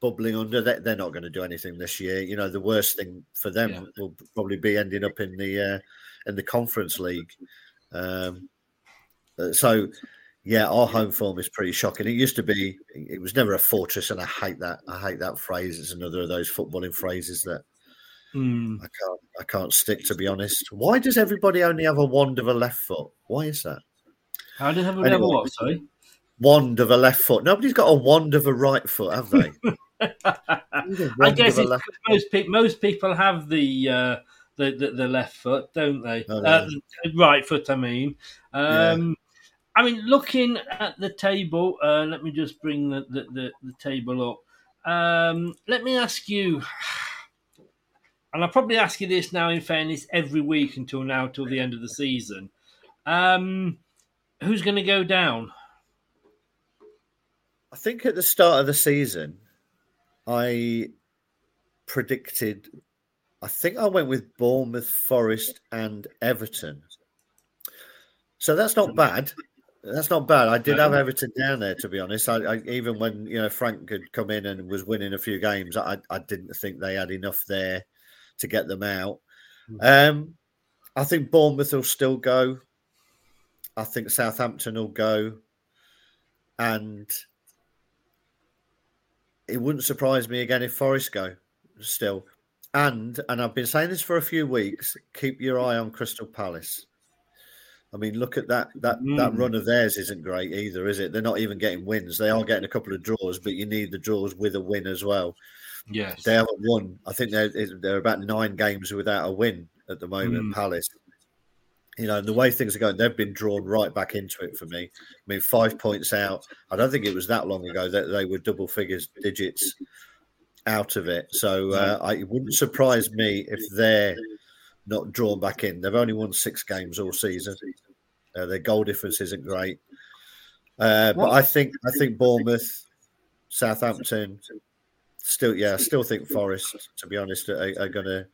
bubbling under. They- They're not going to do anything this year. You know, the worst thing for them
Yeah.
will probably be ending up in the uh, in the Conference League. Um, uh, so, yeah, our home form is pretty shocking. It used to be. It was never a fortress, and I hate that. I hate that phrase. It's another of those footballing phrases that
Hmm.
I can't. I can't stick. To be honest, why does everybody only have a wand of a left foot? Why is that?
how did have a what? Sorry.
Wand of a left foot. Nobody's got a wand of a right foot, have they? [LAUGHS]
I guess most people most people have the, uh, the the the left foot, don't they?
Oh,
uh,
yeah.
right foot, I mean. Um, I mean, looking at the table, uh, let me just bring the the, the, the table up. Um, let me ask you, [SIGHS] and I'll probably ask you this now. In fairness, every week until now, till the end of the season. Um, who's going to go down?
I think at the start of the season, I predicted. I think I went with Bournemouth, Forest, and Everton. So that's not bad. That's not bad. I did have Everton down there, to be honest. I, I even when you know Frank had come in and was winning a few games, I, I didn't think they had enough there to get them out. Um, I think Bournemouth will still go. I think Southampton will go, and it wouldn't surprise me again if Forest go still. And and I've been saying this for a few weeks. Keep your eye on Crystal Palace. I mean, look at that that that
Mm.
run of theirs isn't great either, is it? They're not even getting wins. They are getting a couple of draws, but you need the draws with a win as well.
Yes.
They haven't won. I think they're they're about nine games without a win at the moment.
Mm.
Palace. You know, and the way things are going, they've been drawn right back into it for me. I mean, five points out. I don't think it was that long ago that they were double figures, digits. out of it. So uh, I, it wouldn't surprise me if they're not drawn back in. They've only won six games all season. Uh, their goal difference isn't great, uh, but I think I think Bournemouth, Southampton, still yeah, I still think Forest. To be honest, are, are going to.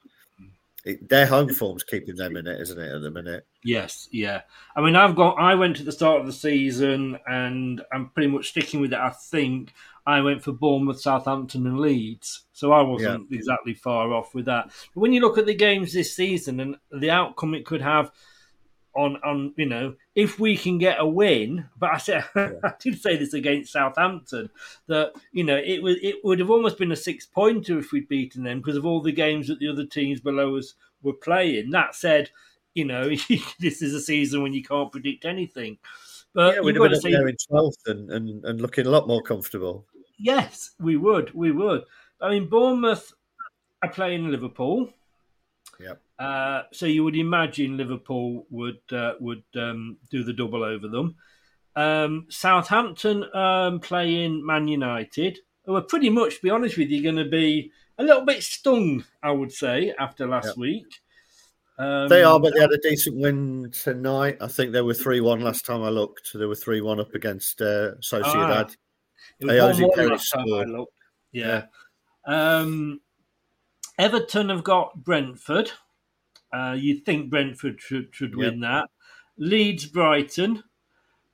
Their home form's keeping them in it, isn't it? At the minute,
Yes, yeah. I mean, I've got. I went to the start of the season, and I'm pretty much sticking with it. I think I went for Bournemouth, Southampton, and Leeds, so I wasn't exactly far off with that. But when you look at the games this season and the outcome it could have on, on you know, if we can get a win, but I said [LAUGHS] I did say this against Southampton that you know it was it would have almost been a six pointer if we'd beaten them because of all the games that the other teams below us were playing. That said you know, [LAUGHS] this is a season when you can't predict anything. But
yeah, we'd have been up there in twelfth and, and, and looking a lot more comfortable.
Yes, we would. We would. I mean, Bournemouth are playing Liverpool. Uh, so you would imagine Liverpool would uh, would um, do the double over them. Um, Southampton um, playing Man United, who are pretty much, to be honest with you, going to be a little bit stung, I would say, after last
Yep.
week. Um,
they are, but they had a decent win tonight. I think they were three one last time I looked. They were three one up against uh, Sociedad.
Ah, It was 1-1 last time I
scored.
looked. Yeah. Um, Everton have got Brentford. Uh, you'd think Brentford should, should win that. Leeds, Brighton.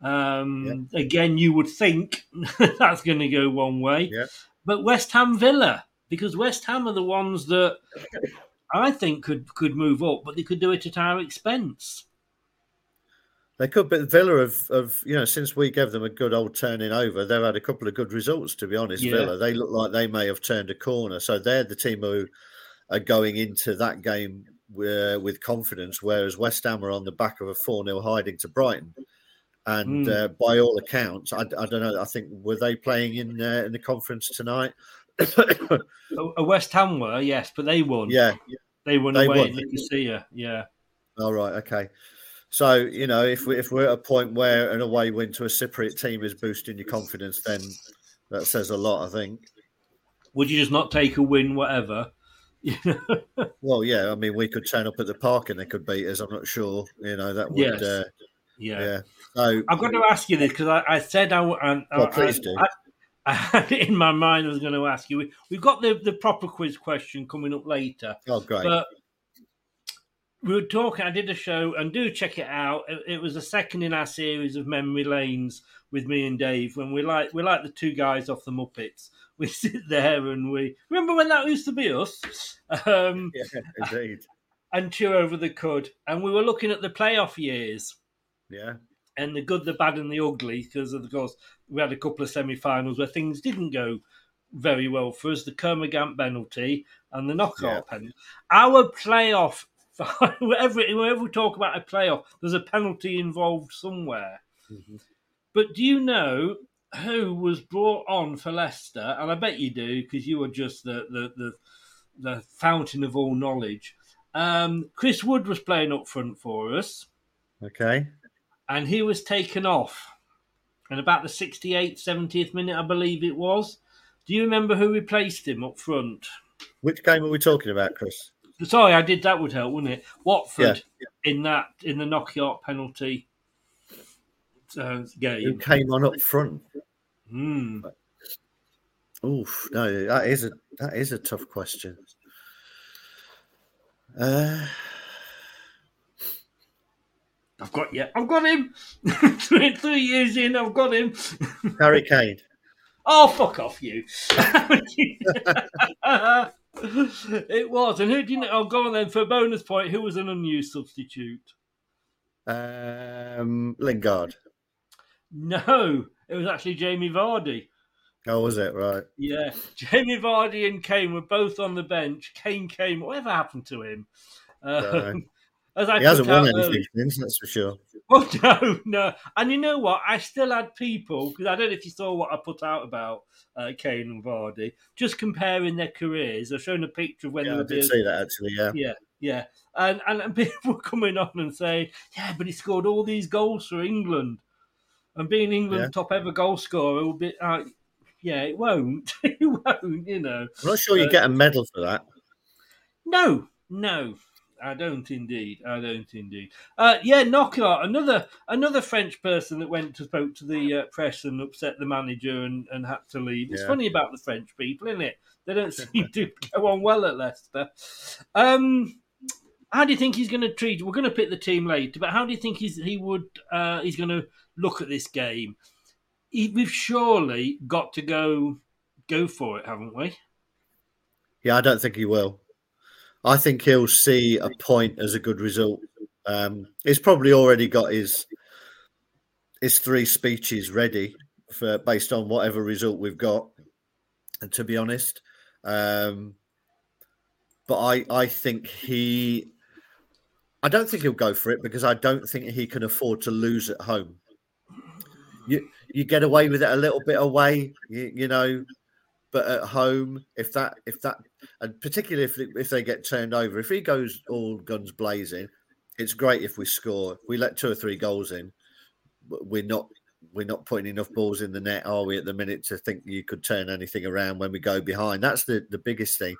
Um, Again, you would think [LAUGHS] that's going to go one way. But West Ham, Villa, because West Ham are the ones that I think could could move up, but they could do it at our expense.
They could, but Villa have, have, you know, since we gave them a good old turning over, they've had a couple of good results. To be honest,
Yeah.
Villa, they look like they may have turned a corner. So they're the team who are going into that game uh, with confidence, whereas West Ham are on the back of a four 0 hiding to Brighton. And
Mm.
uh, by all accounts, I, I don't know. I think were they playing in uh, in the conference tonight? [COUGHS]
A- A West Ham were, yes, but they won.
Yeah,
They won
They
away
won.
in Nicosia. Yeah.
All right, okay. So you know, if we if we're at a point where an away win to a Cypriot team is boosting your confidence, then that says a lot. I think.
Would you just not take a win, whatever? [LAUGHS]
Well, yeah. I mean, we could turn up at the park and they could beat us. I'm not sure. You know, that would.
Yes.
Uh,
Yeah.
yeah. So
I've got to ask you this because I, I said I, I,
Well,
I-
please do.
I, I had it in my mind I was going to ask you. We, we've got the, the proper quiz question coming up later.
Oh, great.
But we were talking. I did a show, and do check it out. It, was the second in our series of memory lanes with me and Dave. When we like we like the two guys off the Muppets. [LAUGHS] We sit there and we remember when that used to be us. Um, [LAUGHS]
yeah, indeed.
and chew over the cud. And we were looking at the playoff years
Yeah.
and the good, the bad, and the ugly. Because of course, we had a couple of semi-finals where things didn't go very well for us. The Kermorgant penalty and the Knockaert penalty. Our playoff, [LAUGHS] wherever whenever we talk about a playoff, there's a penalty involved somewhere. But do you know who was brought on for Leicester? And I bet you do because you are just the the the, the fountain of all knowledge. Um, Chris Wood was playing up front for us
Okay.
and he was taken off. And about the 68th, 70th minute, I believe it was. Do you remember who replaced him up front?
Which game are we talking about, Chris?
Sorry, I did. That would help, wouldn't it? Watford in that in the Knockaert penalty uh, game.
Who came on up front?
Hmm.
Oof, no, that is a that is a tough question. Uh,
I've got yeah, I've got him. [LAUGHS] three, three years in, I've got him.
Harry Kane.
Oh, fuck off, you. [LAUGHS] [LAUGHS] [LAUGHS] it was. And who know? Oh, go on then. For a bonus point, who was an unused substitute?
Um, Lingard.
No, it was actually Jamie Vardy.
Oh, was it right?
Yeah, Jamie Vardy and Kane were both on the bench. Kane came. Whatever happened to him? Um, as I
he hasn't won anything since, that's for sure. [LAUGHS]
Oh no, no. And you know what? I still had people because I don't know if you saw what I put out about uh, Kane and Vardy, just comparing their careers. I've shown a picture of when
Yeah,
they
I
were
did
doing-
see that actually. Yeah.
Yeah, yeah. And, and and [LAUGHS] people coming on and saying, "Yeah, but he scored all these goals for England, and being England's
Yeah.
top ever goal scorer would be." Uh, yeah, it won't. [LAUGHS] it won't. You know.
I'm not sure you
Uh,
get a medal for that.
No, no, I don't indeed. I don't indeed. Uh, yeah, Knockaert, another another French person that went to spoke to the uh, press and upset the manager and, and had to leave. It's
Yeah.
funny about the French people, isn't it? They don't [LAUGHS] seem to go on well at Leicester. Um, how do you think he's going to treat? We're going to pick the team later, but how do you think he's he would uh, he's going to look at this game? He, we've surely got to go go for it, haven't we?
Yeah, I don't think he will. I think he'll see a point as a good result. Um, he's probably already got his his three speeches ready for based on whatever result we've got. And to be honest, um, but I I think he. I don't think he'll go for it because I don't think he can afford to lose at home. You you get away with it a little bit away, you, you know, but at home, if that if that and particularly if they- if they get turned over, if he goes all guns blazing, it's great if we score. If we let two or three goals in, we're not we're not putting enough balls in the net, are we, at the minute to think you could turn anything around when we go behind? That's the the biggest thing.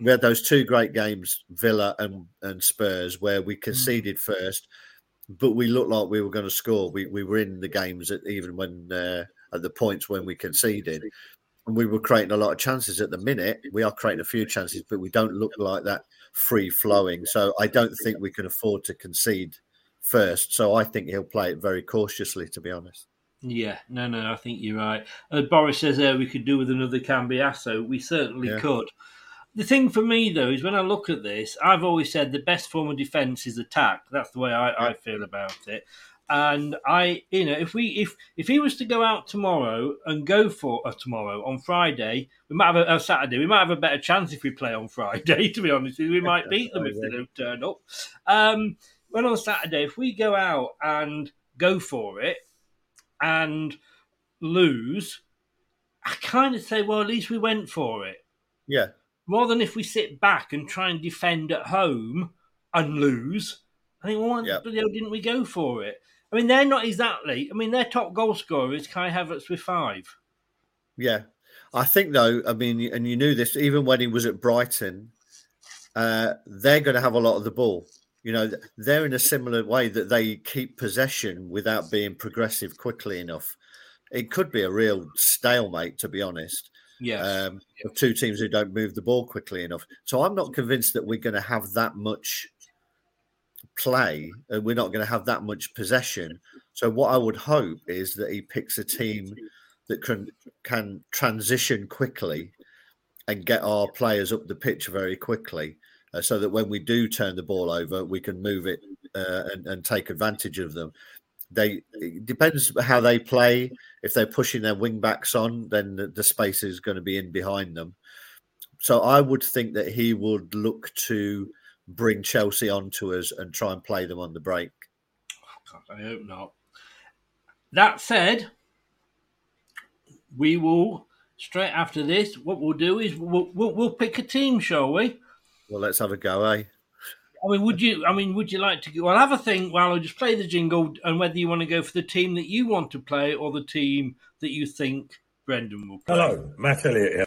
We had those two great games, Villa and and Spurs, where we conceded first, but we looked like we were going to score. We we were in the games at, even when uh, at the points when we conceded, and we were creating a lot of chances. At the minute, we are creating a few chances, but we don't look like that free flowing. So I don't think we can afford to concede first. So I think he'll play it very cautiously, to be honest.
Yeah, no, no, I think you're right. Uh, Boris says there we could do with another Cambiasso. We certainly
Yeah.
could. The thing for me, though, is when I look at this, I've always said the best form of defence is attack. That's the way I, I feel about it. And I, you know, if we if if he was to go out tomorrow and go for uh, tomorrow on Friday, we might have a, a Saturday. We might have a better chance if we play on Friday. [LAUGHS] To be honest, with you. we might beat them if they don't turn up. Um, when on Saturday, if we go out and go for it and lose, I kind of say, well, at least we went for it.
Yeah,
More than if we sit back and try and defend at home and lose. I think, well, why hell didn't we go for it? I mean, they're not exactly. I mean, their top goal scorer is Kai Havertz with five.
Yeah, I think though. I mean, and you knew this even when he was at Brighton. Uh, they're going to have a lot of the ball. You know, they're in a similar way that they keep possession without being progressive quickly enough. It could be a real stalemate, to be honest.
Yeah,
um, of two teams who don't move the ball quickly enough. So I'm not convinced that we're going to have that much play and we're not going to have that much possession. So what I would hope is that he picks a team that can can transition quickly and get our players up the pitch very quickly. Uh, so that when we do turn the ball over, we can move it uh, and, and take advantage of them. They it depends how they play. If they're pushing their wing backs on, then the, the space is going to be in behind them. So I would think that he would look to bring Chelsea onto us and try and play them on the break.
God, I hope not. That said, we will straight after this. What we'll do is we'll, we'll, we'll pick a team, shall we?
Well, let's have a go, eh?
I mean, would you? I mean, would you like to? go Well, have a think. While I just play the jingle, and whether you want to go for the team that you want to play or the team that you think Brendan will play.
Hello, Matt Elliott here.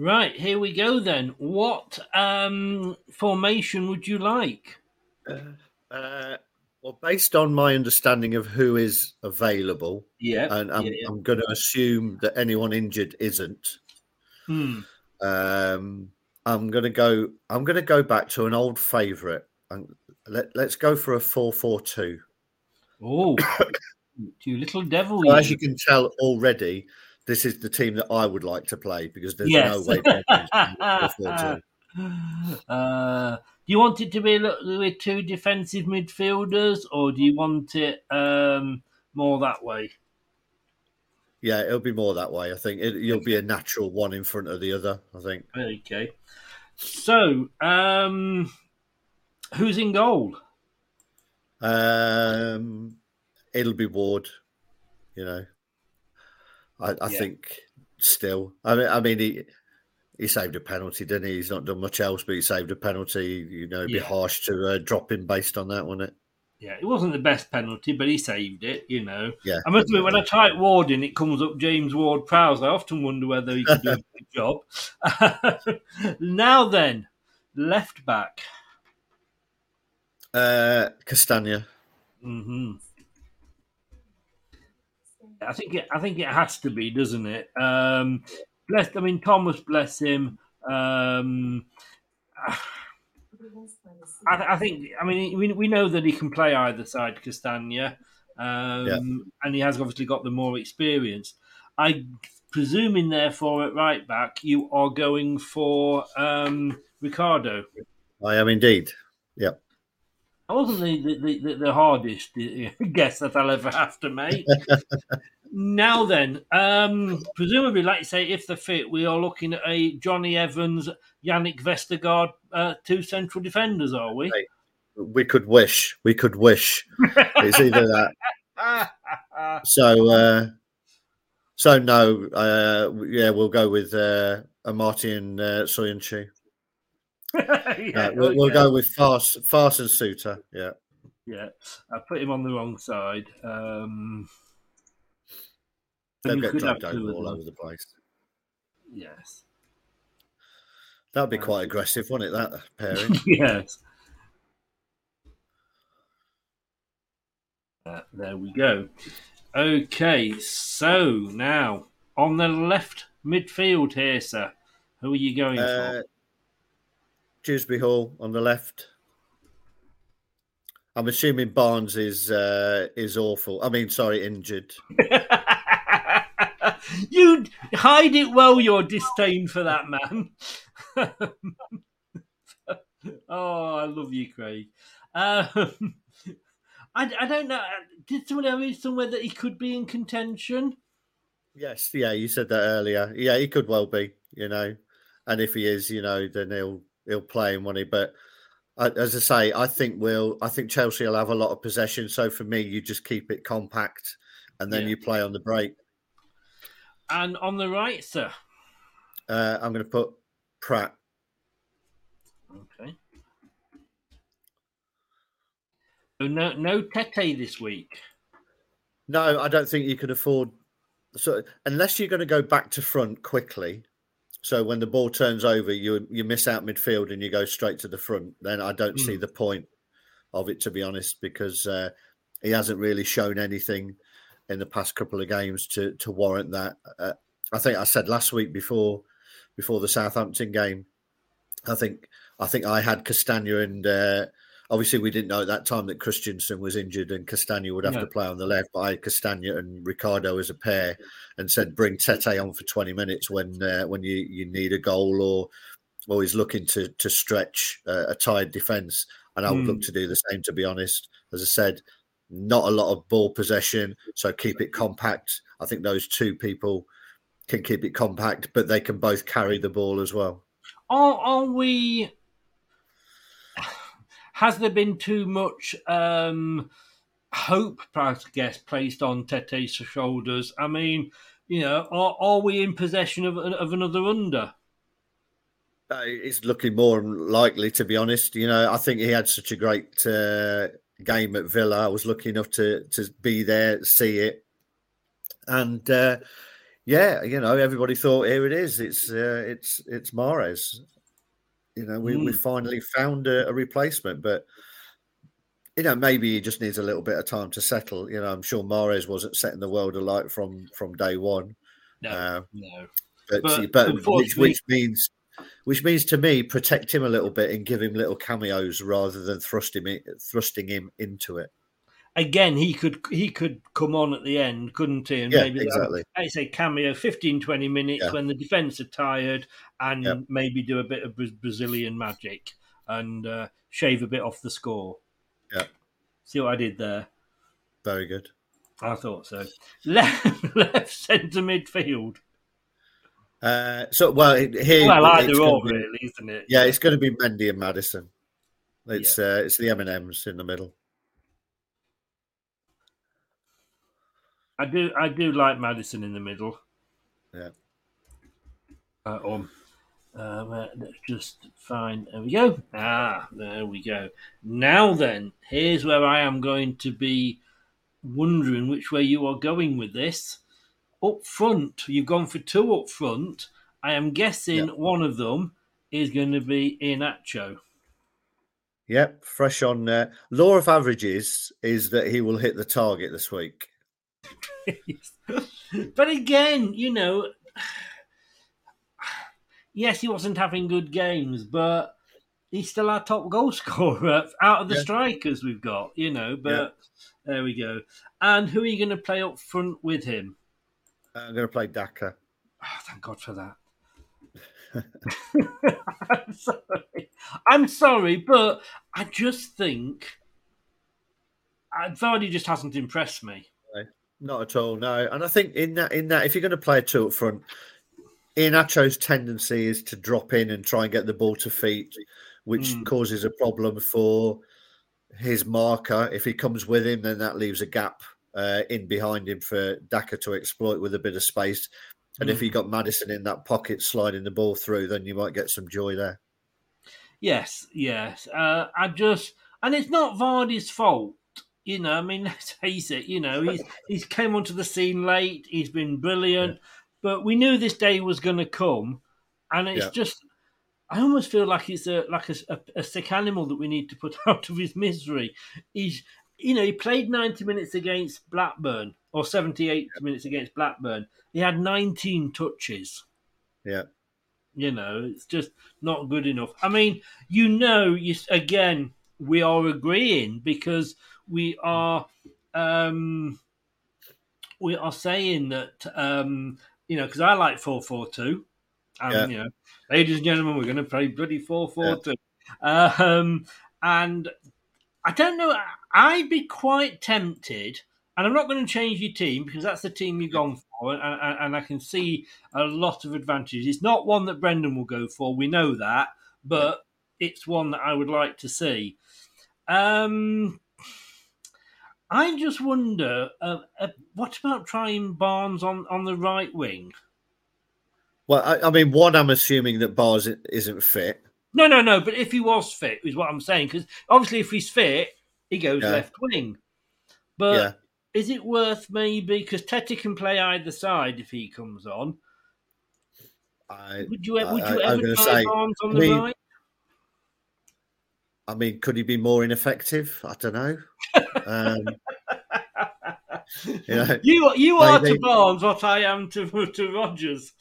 Right, here we go then. What um, formation would you like?
Uh, well, based on my understanding of who is available,
Yeah,
and I'm,
yeah, yeah.
I'm going to assume that anyone injured isn't.
Hmm.
Um, I'm going to go. I'm going to go back to an old favourite. And let, let's go for a four-four-two.
Oh, [COUGHS] you little devil!
So as you can tell already, this is the team that I would like to play because there's
Yes.
no way. [LAUGHS]
Uh, do you want it to be with two defensive midfielders, or do you want it um, more that way?
Yeah, it'll be more that way. I think it, you'll be a natural one in front of the other. I think.
Okay. So, um, who's in goal?
Um, it'll be Ward. You know, I, I
Yeah.
think still. I mean, I mean, he he saved a penalty, didn't he? He's not done much else, but he saved a penalty. You know, it'd be
Yeah.
harsh to uh, drop him based on that, wouldn't it?
Yeah, it wasn't the best penalty, but he saved it. You know.
Yeah.
I must admit, when I type Ward in, it comes up James Ward Prowse. I often wonder whether he could do a [LAUGHS] good job. [LAUGHS] now then, left back.
Uh, Castagna.
hmm I think it. I think it has to be, doesn't it? Um, bless. I mean, Thomas, bless him. Um, I, I think. I mean, we, we know that he can play either side, Castagna, um,
Yeah.
and he has obviously got the more experience. I presuming, therefore, at right back, you are going for um, Ricardo.
I am indeed. Yep.
That wasn't the, the, the, the hardest uh, [LAUGHS] guess that I'll ever have to make. [LAUGHS] now then, um, presumably, like you say, if they're fit, we are looking at a Jonny Evans, Jannik Vestergaard, uh, two central defenders, are we?
We could wish. We could wish. [LAUGHS] it's either that. So, uh, so no. Uh, yeah, we'll go with uh, Amartey uh, Soyuncu. [LAUGHS]
yeah,
Uh, we'll, we'll go with Faes, Faes and Souttar. Yeah.
Yeah, I put him on the wrong side. Um,
They'll get dragged over all over the place.
Yes.
That'd be quite aggressive, wouldn't it? That [LAUGHS] pairing.
yes. Uh, there we go. Okay, so now on the left midfield here, sir. Who are you going
Uh,
for?
Dewsbury Hall on the left. I'm assuming Barnes is uh, is awful. I mean, sorry, injured. [LAUGHS]
You hide it well, your disdain for that man. [LAUGHS] oh, I love you, Craig. Um, I, I don't know. Did someone ever read somewhere that he could be in contention?
Yes, yeah, you said that earlier. Yeah, he could well be, you know, and if he is, you know, then he'll he'll play won't he? But uh, as I say, I think we'll. I think Chelsea will have a lot of possession. So for me, you just keep it compact, and then
Yeah.
you play on the break.
And on the right, sir.
Uh, I'm going to put Praet.
Okay. No, no Tete this week.
No, I don't think you can afford. So unless you're going to go back to front quickly, so when the ball turns over, you you miss out midfield and you go straight to the front. Then I don't see
Mm.
the point of it, to be honest, because uh, he hasn't really shown anything in the past couple of games to to warrant that. Uh, I think I said last week before before the Southampton game. I think I think I had Castagna and uh, obviously we didn't know at that time that Kristiansen was injured and Castagna would have
No.
to play on the left. But I had Castagna and Ricardo as a pair and said bring Tete on for twenty minutes when uh, when you, you need a goal or or he's looking to to stretch uh, a tired defence. And I would look
Mm.
to do the same. To be honest, as I said, not a lot of ball possession, so keep it compact. I think those two people can keep it compact, but they can both carry the ball as well.
Are, are we? Has there been too much um, hope, I guess, placed on Tete's shoulders? I mean, you know, are, are we in possession of, of another under?
Uh, It's looking more likely, to be honest. You know, I think he had such a great uh, game at Villa. I was lucky enough to to be there, see it, and uh, yeah, you know, everybody thought here it is. It's uh, it's it's Mahrez. You know, we, we
Mm.
finally found a, a replacement, but you know, maybe he just needs a little bit of time to settle. You know, I'm sure Mahrez wasn't setting the world alight from from day one.
No,
Uh,
no.
but
But
but, which, which means which means to me protect him a little bit and give him little cameos rather than thrust him in, thrusting him into it.
Again, he could he could come on at the end, couldn't he? And
Yeah,
maybe
exactly.
I say cameo 15, 20 minutes
Yeah.
when the defence are tired, and
Yeah.
maybe do a bit of Brazilian magic and uh, shave a bit off the score.
Yeah,
See what I did there?
very good.
I thought so. Left, [LAUGHS] left centre midfield.
Uh, so well here.
Well, either or,
be-
really, isn't it?
Yeah, it's going to be Mendy and Maddison. It's uh, it's the M and M's in the middle.
I do. I do like Maddison in the middle.
Yeah.
Uh, um, uh, let's just find. There we go. Ah, there we go. Now then, here's where I am going to be wondering which way you are going with this. Up front, you've gone for two up front. I am guessing one of them is going to be Iheanacho.
Yep, fresh on. Uh, law of averages is that he will hit the target this week. [LAUGHS]
but again, you know, yes, he wasn't having good games, but he's still our top goal [LAUGHS] scorer out of the
Yeah.
strikers we've got, you know. But there we go. And who are you going to play up front with him?
I'm going to play Daka.
Oh, thank God for that. [LAUGHS] I'm sorry. I'm sorry, but I just think Vardy just hasn't impressed me.
No, Not at all, no. And I think in that, in that, if you're going to play a two up front, Iheanacho's tendency is to drop in and try and get the ball to feet, which
Mm.
causes a problem for his marker. If he comes with him, then that leaves a gap uh, in behind him for Daka to exploit with a bit of space. And if
Mm.
you got Maddison in that pocket sliding the ball through, then you might get some joy there.
Yes, yes. Uh, I just, and it's not Vardy's fault. You know, I mean, [LAUGHS] let's face it. You know, he's he's came onto the scene late. He's been brilliant, but we knew this day was going to come, and it's
Yeah.
just. I almost feel like he's a like a, a, a sick animal that we need to put [LAUGHS] out of his misery. He's, you know, he played ninety minutes against Blackburn or seventy-eight minutes against Blackburn. He had nineteen touches
Yeah.
you know it's just not good enough i mean you know you again we are agreeing because we are um we are saying that um you know because i like 442 and
Yeah.
you know ladies and gentlemen we're going to play bloody 442 um and i don't know i'd be quite tempted and I'm not going to change your team because that's the team you've gone for, and, and, and I can see a lot of advantages. It's not one that Brendan will go for, we know that, but it's one that I would like to see. Um, I just wonder, uh, uh, what about trying Barnes on, on the right wing?
Well, I, I mean, one, I'm assuming that Barnes isn't fit.
No, no, no. But if he was fit, is what I'm saying. Because obviously, if he's fit, he goes
Yeah.
left wing. But
Yeah.
is it worth maybe because Tete can play either side if he comes on?
I,
Would you, would you ever try
say,
Barnes on the right?
I mean, could he be more ineffective? I don't know. Um, you know,
You you are to Barnes what I am to to Rodgers.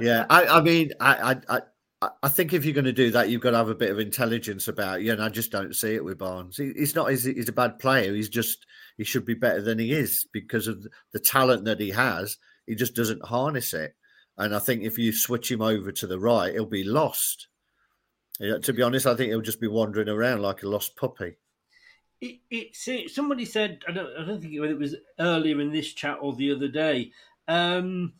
yeah, I, I mean, I, I, I, I think if you're going to do that, you've got to have a bit of intelligence about you. And I just don't see it with Barnes. He, he's not. He's, he's a bad player. He's just. He should be better than he is because of the talent that he has. He just doesn't harness it. And I think if you switch him over to the right, he'll be lost. Know, to be honest, I think he'll just be wandering around like a lost puppy.
It, it, somebody said I don't I don't think it was earlier in this chat or the other day. Um,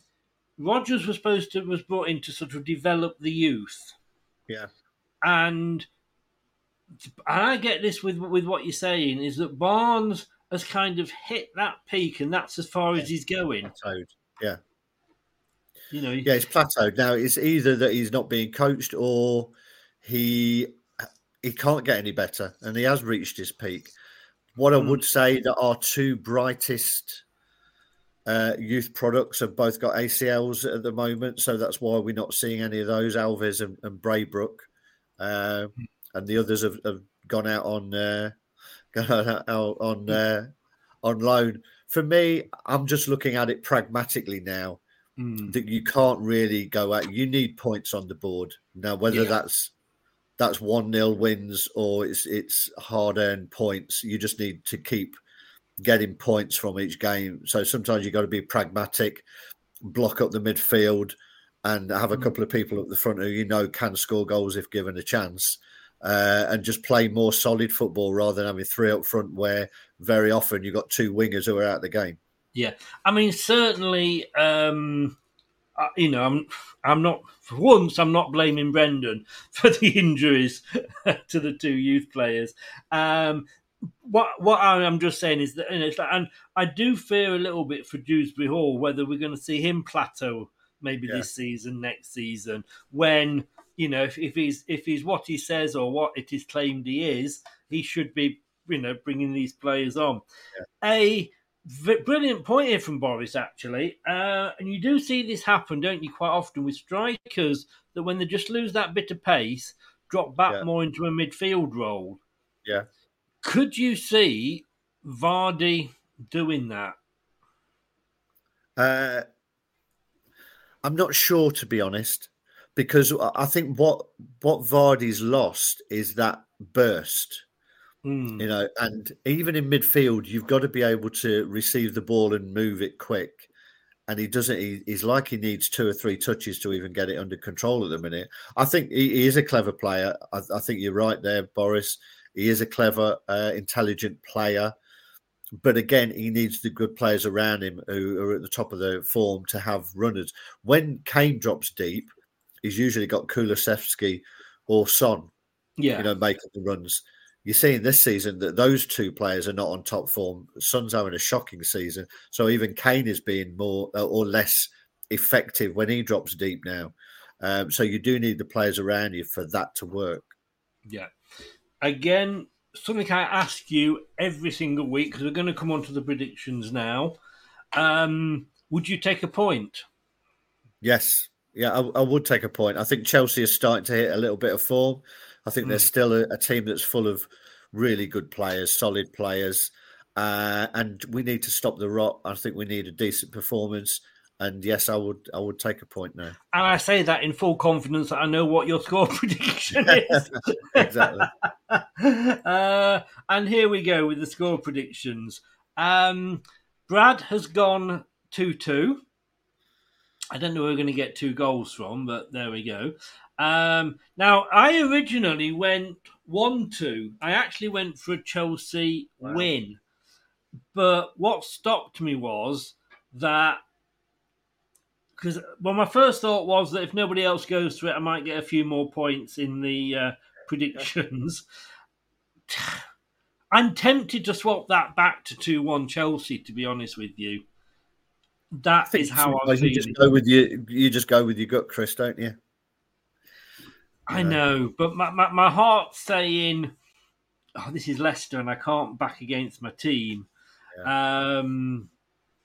Rodgers was supposed to was brought in to sort of develop the youth,
Yeah.
and and I get this with with what you're saying is that Barnes has kind of hit that peak, and that's as far as he's going.
Plateaued. Yeah.
You know,
Yeah, it's plateaued. Now it's either that he's not being coached or he he can't get any better and he has reached his peak. What I
Mm.
would say that our two brightest uh, youth products have both got ACLs at the moment, so that's why we're not seeing any of those Alves and, and Braybrook, uh, and the others have, have gone out on uh, [LAUGHS] gone out on uh, on loan. For me, I'm just looking at it pragmatically now
Mm.
that you can't really go out. You need points on the board now, whether
Yeah.
that's that's one nil wins or it's it's hard earned points. You just need to keep getting points from each game. So sometimes you've got to be pragmatic, block up the midfield, and have a couple of people at the front who you know can score goals if given a chance. Uh, and just play more solid football rather than having three up front, where very often you've got two wingers who are out of the game.
Yeah, I mean, certainly, um, uh, you know, I'm I'm not for once I'm not blaming Brendan [LAUGHS] for the injuries [LAUGHS] to the two youth players. Um, what what I'm just saying is that, like, and I do fear a little bit for Dewsbury Hall whether we're going to see him plateau maybe
Yeah.
this season, next season, when you know if, if he's if he's what he says or what it is claimed he is, he should be you know bringing these players on. A v- brilliant point here from Boris actually, uh, and you do see this happen, don't you, quite often with strikers that when they just lose that bit of pace, drop back
Yeah.
more into a midfield role.
Yeah.
Could you see Vardy doing that?
Uh, I'm not sure, to be honest, because I- I think what what Vardy's lost is that burst.
Hmm.
You know, and even in midfield, you've got to be able to receive the ball and move it quick. And he doesn't. He, he's like he needs two or three touches to even get it under control at the minute. I think he, he is a clever player. I, I think you're right there, Boris. He is a clever, uh, intelligent player. But again, he needs the good players around him who are at the top of the form to have runners. When Kane drops deep, he's usually got Kulusevski or Son,
Yeah.
you know, making the runs. You're seeing this season that those two players are not on top form. Son's having a shocking season, so even Kane is being more uh, or less effective when he drops deep now. Um, so you do need the players around you for that to work.
Yeah. Again, something I ask you every single week because we're going to come on to the predictions now. Um, would you take a point?
Yes, yeah, I, I would take a point. I think Chelsea is starting to hit a little bit of form. I think they're still a, a team that's full of really good players, solid players, uh, and we need to stop the rot. I think we need a decent performance. And yes, I would, I would take a point now.
And I say that in full confidence that I know what your score [LAUGHS] prediction is. [LAUGHS]
exactly. [LAUGHS]
uh, and here we go with the score predictions. Um, Brad has gone 2 2. I don't know where we're going to get two goals from, but there we go. Um, now, I originally went 1 2. I actually went for a Chelsea win. But what stopped me was that because well, my first thought was that if nobody else goes to it, I might get a few more points in the uh, predictions. [SIGHS] I'm tempted to swap that back to two one Chelsea. To be honest with you, that is how
Sometimes you just go with your, you just go with your gut, Chris, don't you?
I know, but my, my, my heart's saying, oh, this is Leicester and I can't back against my team. Um,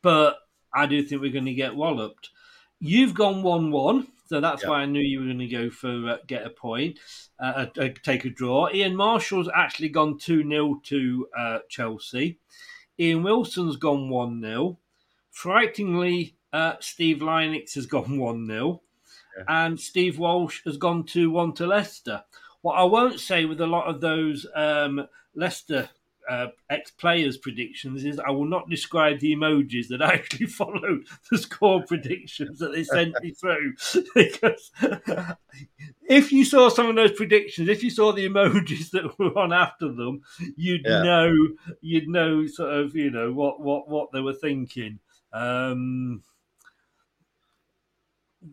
but I do think we're going to get walloped. You've gone 1 1, so that's
Yeah.
why I knew you were going to go for uh, get a point, uh, uh, take a draw. Ian Marshall's actually gone 2 0 to uh, Chelsea. Ian Wilson's gone 1 0. Frighteningly, uh, Steve Lynex has gone [LAUGHS] 1 0 and Steve Walsh has gone 2 1 to Leicester. What I won't say with a lot of those um, Leicester uh, ex players' predictions is I will not describe the emojis that [LAUGHS] actually followed [LAUGHS] the score predictions that they sent me through. because if you saw some of those predictions, if you saw the emojis that were on after them, you'd
Yeah.
know you'd know sort of you know what what what they were thinking. Um,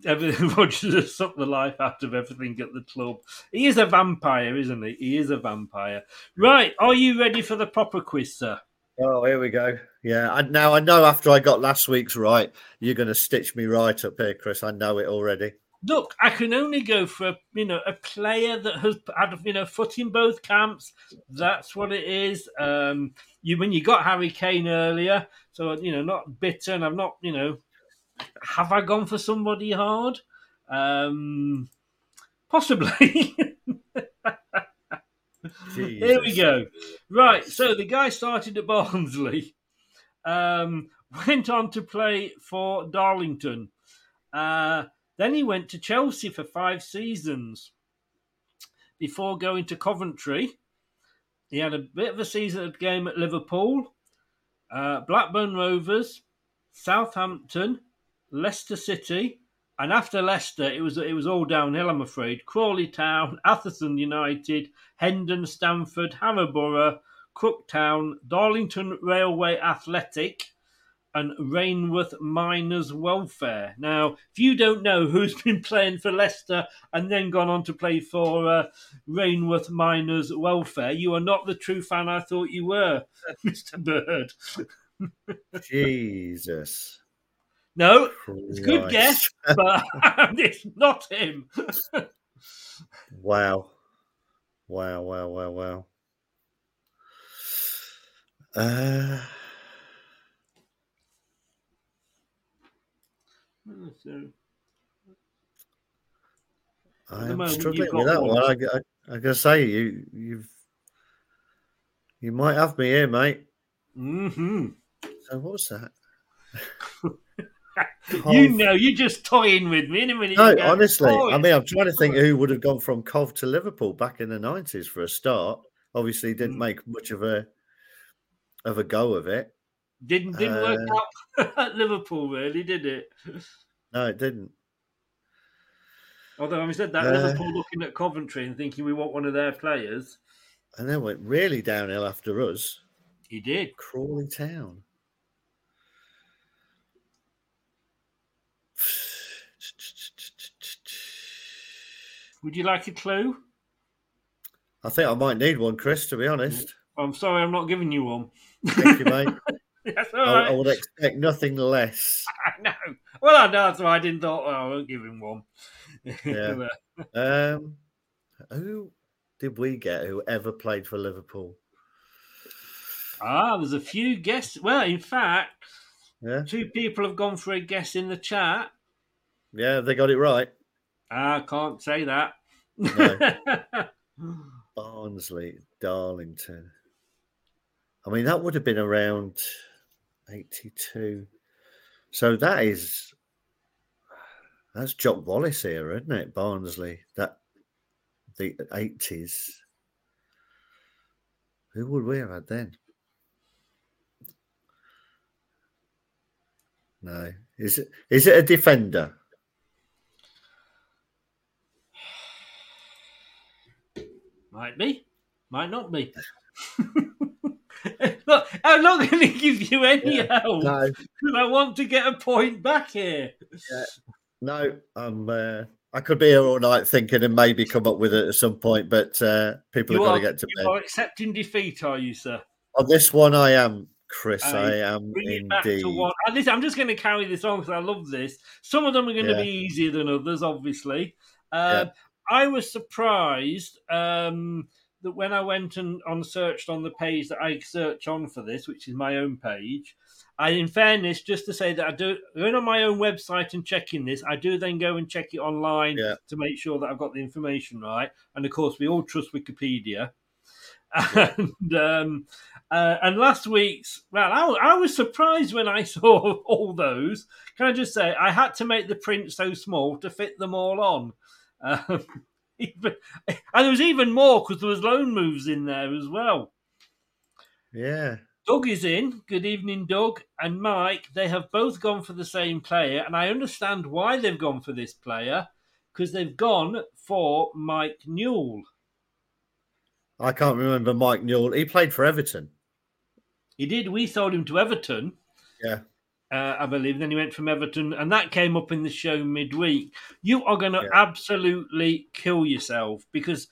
everything [LAUGHS] Rodgers has sucked the life out of everything at the club. He is a vampire, isn't he? He is a vampire. Right, are you ready for the proper quiz, sir?
Oh, here we go. Yeah, and now I know after I got last week's right, you're going to stitch me right up here, Chris. I know it already.
Look, I can only go for a, you know a player that has had you know foot in both camps. That's what it is. Um, you when you got Harry Kane earlier, so you know not bitter, and I've not you know have I gone for somebody hard? Um, possibly. [LAUGHS] Here we go. Right, so the guy started at [LAUGHS] Barnsley, um, went on to play for Darlington. Uh, then he went to Chelsea for five seasons before going to Coventry. He had a bit of a season at game at Liverpool, uh, Blackburn Rovers, Southampton, Leicester City, and after Leicester, it was it was all downhill. I'm afraid. Crawley Town, [LAUGHS] Atherstone United, Hendon, Stamford, Harrowborough, Crooktown, Darlington Railway Athletic, and Rainworth Miners Welfare. Now, if you don't know who's [LAUGHS] been playing for Leicester and then gone on to play for uh, Rainworth Miners Welfare, you are not the true fan I thought you were, [LAUGHS] Mr. Bird.
Jesus.
No, it's a good guess, but [LAUGHS] it's not him.
Wow. Wow, wow, wow, wow. Uh,
So,
I'm
moment
struggling with that
one.
one. I, I, I gotta say, you, you've, you might have me here, mate.
hmm
So what's that? [LAUGHS]
You know, you're just toying with me in a minute.
No, honestly,
"Oh,
I mean, I'm trying to think [LAUGHS] who would have gone from Cov to Liverpool back in the '90s for a start. Obviously,
Mm.
didn't make much of a of a go of it.
Didn't didn't work
Uh,
out [LAUGHS] at Liverpool, really, did it?
No, it didn't.
Although having said that,
Uh,
Liverpool looking at Coventry and thinking we want one of their players.
And then went really downhill after us.
He did.
Crawley Town.
Would you like a clue?
I think I might need one, Chris. To be honest,
I'm sorry, I'm not giving you one.
thank you, mate. [LAUGHS] [LAUGHS]
That's
I, I would expect nothing less. [LAUGHS]
I know. Well, I know that's why I didn't thought. Well, I won't give him one.
Yeah. [LAUGHS] Um, who did we get who ever played for Liverpool?
ah, there's a few guests. Well, in fact,
Yeah,
two people have gone for a guess in the chat.
yeah, they got it right.
I can't say that.
Barnsley, Darlington. I mean, that would have been around 82. So that is that's Jock Wallace era, isn't it? Barnsley, that the 80s. Who would we have had then? No. Is it is it a defender?
Might be, might not be. [LAUGHS] Look, I'm not going [LAUGHS] to give you any help
No.
I want to get a point back here.
No, I'm. Uh, I could be here all night thinking and maybe come up with it at some point, but uh, people
You
have got to get to
you
bed.
are accepting defeat, are you, sir?
On this one, I am, Chris.
Uh,
I am
Bring it back
indeed.
to one. Listen, I'm just going to carry this on because I love this. Some of them are going to
Yeah.
be easier than others, obviously. Uh,
Yeah.
I was surprised um, that when I went and on searched on the page that I search on for this, which is my own page, I, in fairness, just to say that I do going on my own website and checking this, I do then go and check it online
Yeah.
to make sure that I've got the information right. And of course, we all trust Wikipedia. [LAUGHS] And um, uh, and last week's well, I, I was surprised when I [LAUGHS] saw all those. Can I just say I had to make the print so small to fit them all on. Um, even, and there was even more because there was loan moves in there as well.
Yeah.
Doug is in. Good evening, Doug and Mike. They have both gone for the same player, and I understand why they've gone for this player because they've gone for Mike Newell.
I can't remember Mike Newell. He played for Everton.
He did. We sold him to Everton.
Yeah.
Uh, I believe. Then he went from Everton, and that came up in the show midweek. You are going to absolutely kill yourself because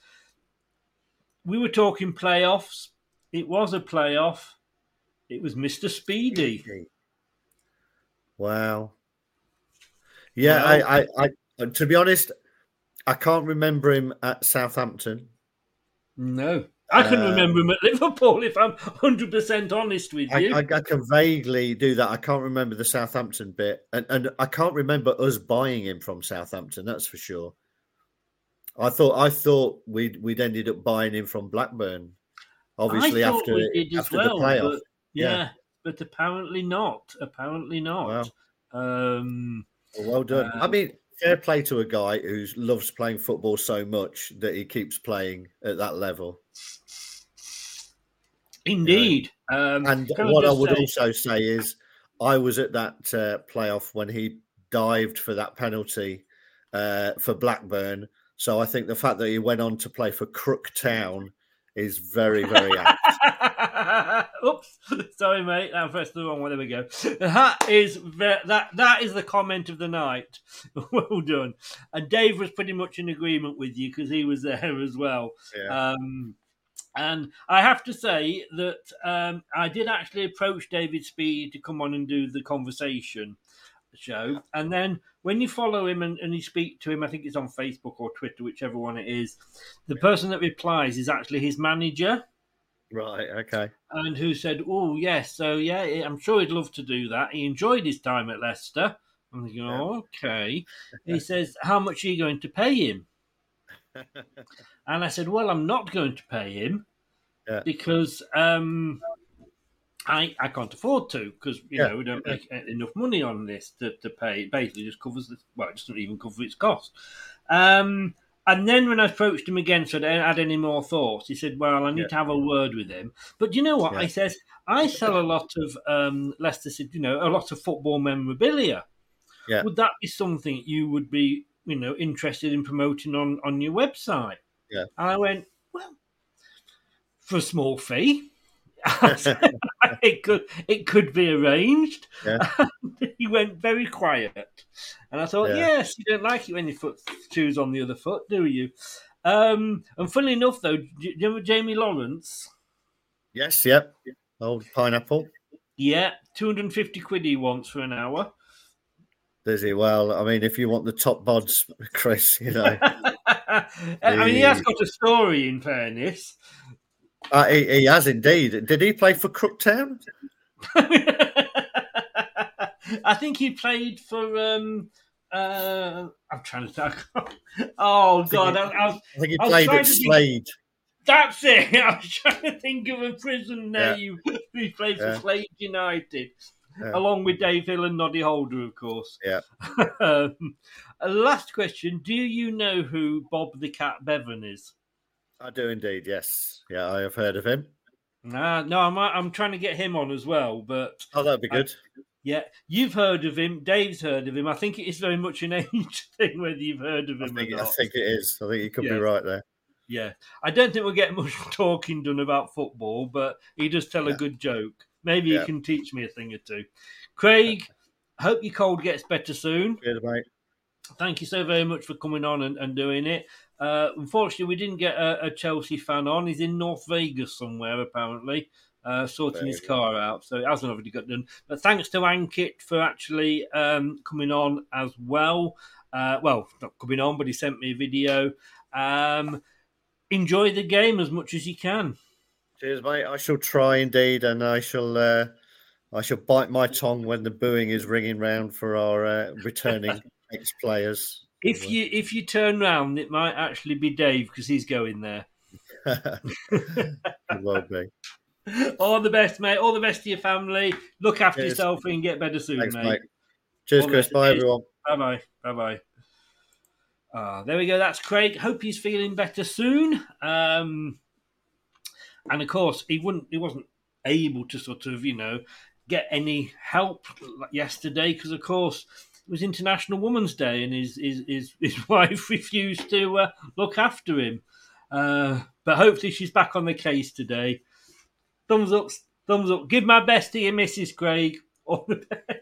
we were talking playoffs. It was a playoff. It was Mister Speedie.
Wow. Yeah,
Well-
I, I, I, to be honest, I can't remember him at Southampton.
No, I can
Um,
remember him at Liverpool. If I'm hundred percent honest with you,
I, I can vaguely do that. I can't remember the Southampton bit, and, and I can't remember us buying him from Southampton. That's for sure. I thought I thought we'd we'd ended up buying him from Blackburn, obviously after
we did as
after
well,
the playoff.
but- yeah, but apparently not. Apparently not. Um,
Well, well done. I
Um,
mean, fair play to a guy who loves playing football so much that he keeps playing at that level.
Indeed. Um,
And
can I
what I would
say-
also say is, I was at that uh, playoff when he dived for that penalty uh, for Blackburn. So I think the fact that he went on to play for Crook Town is very, very apt. [LAUGHS]
Oops, sorry, mate. I pressed the wrong one. There we go. That is ve- that. That is the comment of the night. [LAUGHS] well done. And Dave was pretty much in agreement with you because he was there as well.
Yeah.
Um, and I have to say that um, I did actually approach David Speed to come on and do the conversation show. And then when you follow him and, and you speak to him, I think it's on Facebook or Twitter, whichever one it is, the person that replies is actually his manager.
Right. Okay.
And who said, "Oh yes, so yeah, I'm sure he'd love to do that. He enjoyed his time at Leicester." I'm thinking, oh, "Okay." he [LAUGHS] says, "How much are you going to pay him?" [LAUGHS] and I said, "Well, I'm not going to pay him
Yeah.
because um, I I can't afford to because you
Yeah.
know we don't make enough money on this to, to pay. It basically just covers the well, it doesn't even cover its cost." Um, and then when I approached him again, so I didn't add any more thoughts, he said, "Well, I need
Yeah.
to have a word with him." But you know what?
Yeah.
I says I sell a lot of um, Leicester you know, a lot of football memorabilia.
Yeah.
Would that be something you would be, you know, interested in promoting on on your website?
Yeah.
And I went, well, for a small fee. [LAUGHS] [LAUGHS] it could it could be arranged.
Yeah. [LAUGHS]
He went very quiet, and I thought,
Yeah.
yes, you don't like it when your foot shoes on the other foot, do you? Um, and funnily enough, though, do you remember Jamie Lawrence?
Yes. Yep. Old pineapple.
Yeah, two hundred and fifty quid he wants for an hour.
Does he? Well, I mean, if you want the top bods, [LAUGHS] Chris, you know, [LAUGHS]
I mean, he has got a story. In fairness,
uh, he, he has indeed. Did he play for Crooktown? [LAUGHS]
I think he played for. Um, uh, I'm trying to think. oh God, I, I, was-
I think he played at
think-
Slade.
That's it. I was trying to think of a prison name. He played for
Yeah.
Slade United,
Yeah.
along with Dave Hill and Noddy Holder, of course.
Yeah. [LAUGHS]
um, last question: Do you know who Bob the Cat Bevan is?
I do indeed. Yes. Yeah, I have heard of him.
Nah, no, I'm I'm trying to get him on as well, but
Oh, that'd be good.
yeah, you've heard of him. Dave's heard of him. I think it is very much an [LAUGHS] age thing whether you've heard of
I
him
think,
or
I think it is. I think you could
Yeah.
be right there.
Yeah, I don't think we'll get [LAUGHS] much talking done about football, but he does tell a good joke. Maybe
Yeah.
he can teach me a thing or two. Craig, hope your cold gets better soon.
Good, mate.
Thank you so very much for coming on and, and doing it. Uh, unfortunately, we didn't get a, a Chelsea fan on. He's in North Vegas somewhere, apparently, uh, sorting his car out. So it hasn't already got done. But thanks to Ankit for actually um, coming on as well. Uh, well, not coming on, but he sent me a video. Um, enjoy the game as much as you can.
Cheers, mate. I shall try indeed, and I shall. Uh, I shall bite my tongue when the booing is ringing round for our uh, returning [LAUGHS] ex-players.
If you if you turn round, it might actually be Dave because he's going there. [LAUGHS]
It will be. [LAUGHS]
All the best, mate. All the best to your family. Look after
Cheers.
yourself and get better soon,
Thanks,
mate.
mate. Cheers,
All
Chris. Bye, everyone.
Bye bye. Bye bye. Ah, there we go. That's Craig. Hope he's feeling better soon. Um, and of course, he wouldn't. He wasn't able to sort of, you know, get any help yesterday because, of course, it was International Women's Day, and his his his, [LAUGHS] his wife refused to uh, look after him. Uh, but hopefully, she's back on the case today. Thumbs up, thumbs up. Give my best to your Mrs. Craig. [LAUGHS] All the best.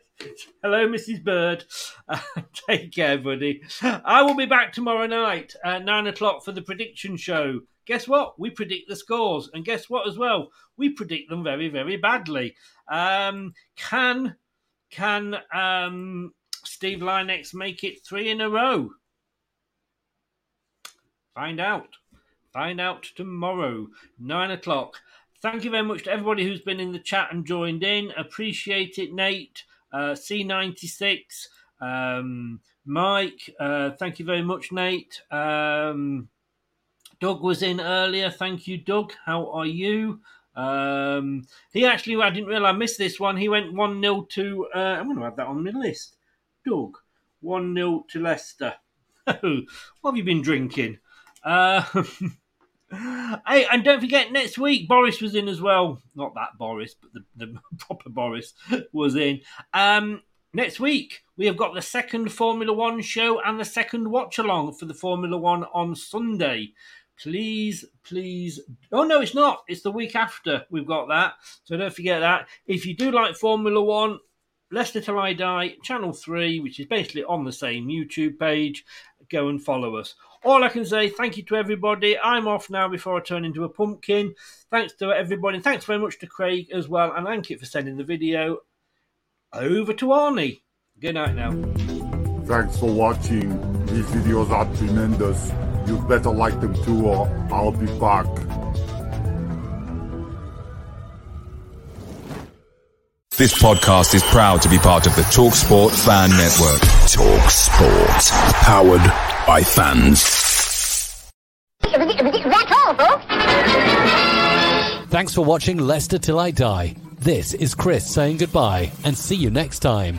Hello, Mrs. Bird. Uh, [LAUGHS] take care, buddy. I will be back tomorrow night at nine o'clock for the prediction show. Guess what? We predict the scores, and guess what as well? We predict them very, very badly. Um, can can um, Steve Lynex make it three in a row? Find out. Find out tomorrow, nine o'clock. Thank you very much to everybody who's been in the chat and joined in. Appreciate it, Nate. Uh, C96. Um, Mike, uh, thank you very much, Nate. Um, Doug was in earlier. Thank you, Doug. How are you? Um, he actually, I didn't realize I missed this one. He went 1 0 to, uh, I'm going to add that on my list. Doug, 1 0 to Leicester. [LAUGHS] what have you been drinking? Uh, [LAUGHS] hey, and don't forget, next week, Boris was in as well. Not that Boris, but the, the [LAUGHS] proper Boris was in. Um, next week, we have got the second Formula One show and the second watch along for the Formula One on Sunday. Please, please. Oh no, it's not. It's the week after we've got that. So don't forget that. If you do like Formula One, Leicester Till I Die, Channel 3, which is basically on the same YouTube page. Go and follow us. All I can say, thank you to everybody. I'm off now before I turn into a pumpkin. Thanks to everybody. And thanks very much to Craig as well and thank Ankit for sending the video. Over to Arnie. Good night now.
Thanks for watching. These videos are tremendous. You better like them too or I'll be back.
This podcast is proud to be part of the TalkSport Fan Network. TalkSport. Powered by fans.
That's all, folks.
Thanks for watching Leicester Till I Die. This is Chris saying goodbye and see you next time.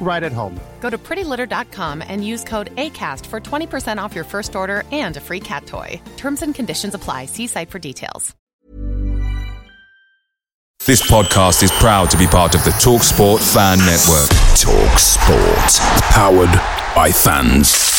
right at home.
Go to prettylitter.com and use code ACAST for 20% off your first order and a free cat toy. Terms and conditions apply. See site for details.
This podcast is proud to be part of the TalkSport Fan Network. TalkSport. Powered by fans.